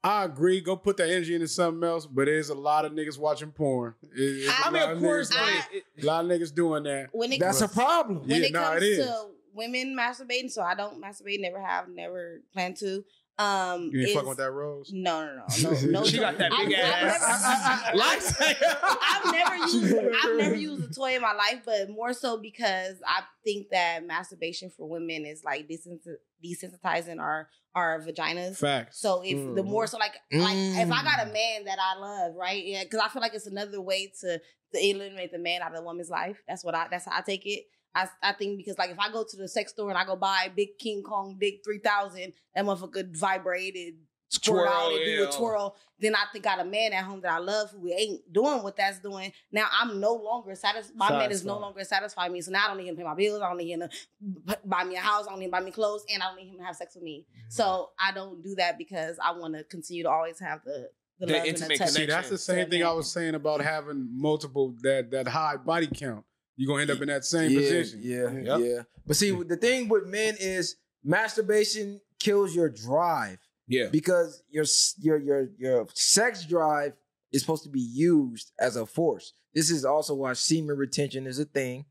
I agree. Go put that energy into something else. But there's a lot of niggas watching porn. It- it's I a I lot mean, of course, niggas, a lot of niggas doing that. When it That's a problem. when Yeah, it nah, comes it is. to women masturbating, so I don't masturbate, never have, never plan to. Um, You ain't is- fucking with that rose. No, no, no, no, [LAUGHS] no. She got that big I've ass. never- [LAUGHS] Lifesaver. [LAUGHS] I've never used I've never used a toy in my life, but more so because I think that masturbation for women is like desens- desensitizing our our vaginas. Facts. So if the Mhm. more so like like if I got Mm. a man that I love, right? Yeah, because I feel like it's another way to to eliminate the man out of the woman's life. That's what I that's how I take it. I, I think because like if I go to the sex store and I go buy a big King Kong Dick three thousand, that motherfucker vibrated, squirt out and do yeah. a twirl. Then I think I got a man at home that I love who ain't doing what that's doing. Now I'm no longer satisfied. My man is no longer satisfying me. So now I don't need him to pay my bills. I don't need him to buy me a house. I don't need him to buy me clothes, and I don't need him to have sex with me. Mm-hmm. So I don't do that because I want to continue to always have the the, The love and intimate the touch. See, that's the same thing I was saying about having multiple that that high body count. You're gonna end up in that same yeah, position. Yeah, Yep. yeah. But see, the thing with men is masturbation kills your drive Yeah. because your your your your sex drive is supposed to be used as a force. This is also why semen retention is a thing.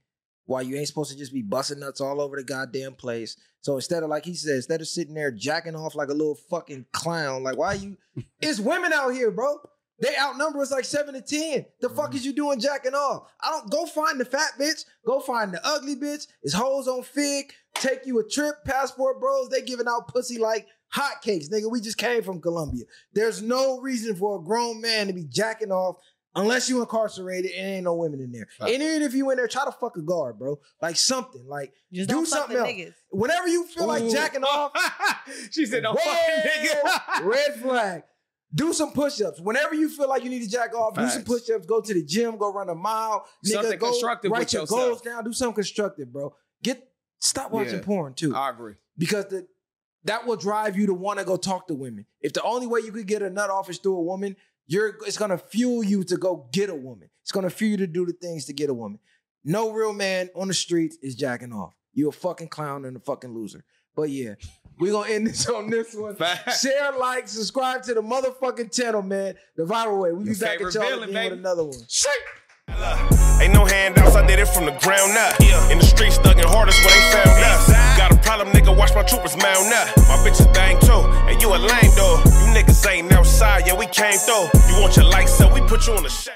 Why you ain't supposed to just be busting nuts all over the goddamn place. So instead of like he said, instead of sitting there jacking off like a little fucking clown, like why you? [LAUGHS] it's women out here, bro. They outnumber us like seven to ten. The fuck mm-hmm. is you doing jacking off? I don't go find the fat bitch. Go find the ugly bitch. It's hoes on fig. Take you a trip. Passport bros. They giving out pussy like hotcakes, nigga. We just came from Colombia. There's no reason for a grown man to be jacking off unless you incarcerated and ain't no women in there. Right. And even if you in there, try to fuck a guard, bro. Like something. Like Just do something else. niggas. Whenever you feel like jacking off, [LAUGHS] she said, "Don't Whoa! fucking nigga." Red flag. Do some push-ups. Whenever you feel like you need to jack off, do some Facts. push-ups. Go to the gym. Go run a mile. Nigga, Something go constructive write your yourself. goals down. Do something constructive, bro. Get stop watching Yeah. porn too, I agree. because the that will drive you to want to go talk to women. If the only way you could get a nut off is through a woman, you're it's gonna fuel you to go get a woman. It's gonna fuel you to do the things to get a woman. No real man on the streets is jacking off. You a fucking clown and a fucking loser. But yeah, we're gonna end this on this one. Facts. Share, like, subscribe to the motherfucking channel, man. The viral way. We be Your back at y'all villain, again with another one. Shake. Ain't no handouts, I did it from the ground up. In the streets, thugging hardest where they found us. Got a problem, nigga, watch my troopers mount up. My bitch is bang too, and you a lame though. You niggas ain't outside, yeah, we came through. You want your lights up, we put you on the shade.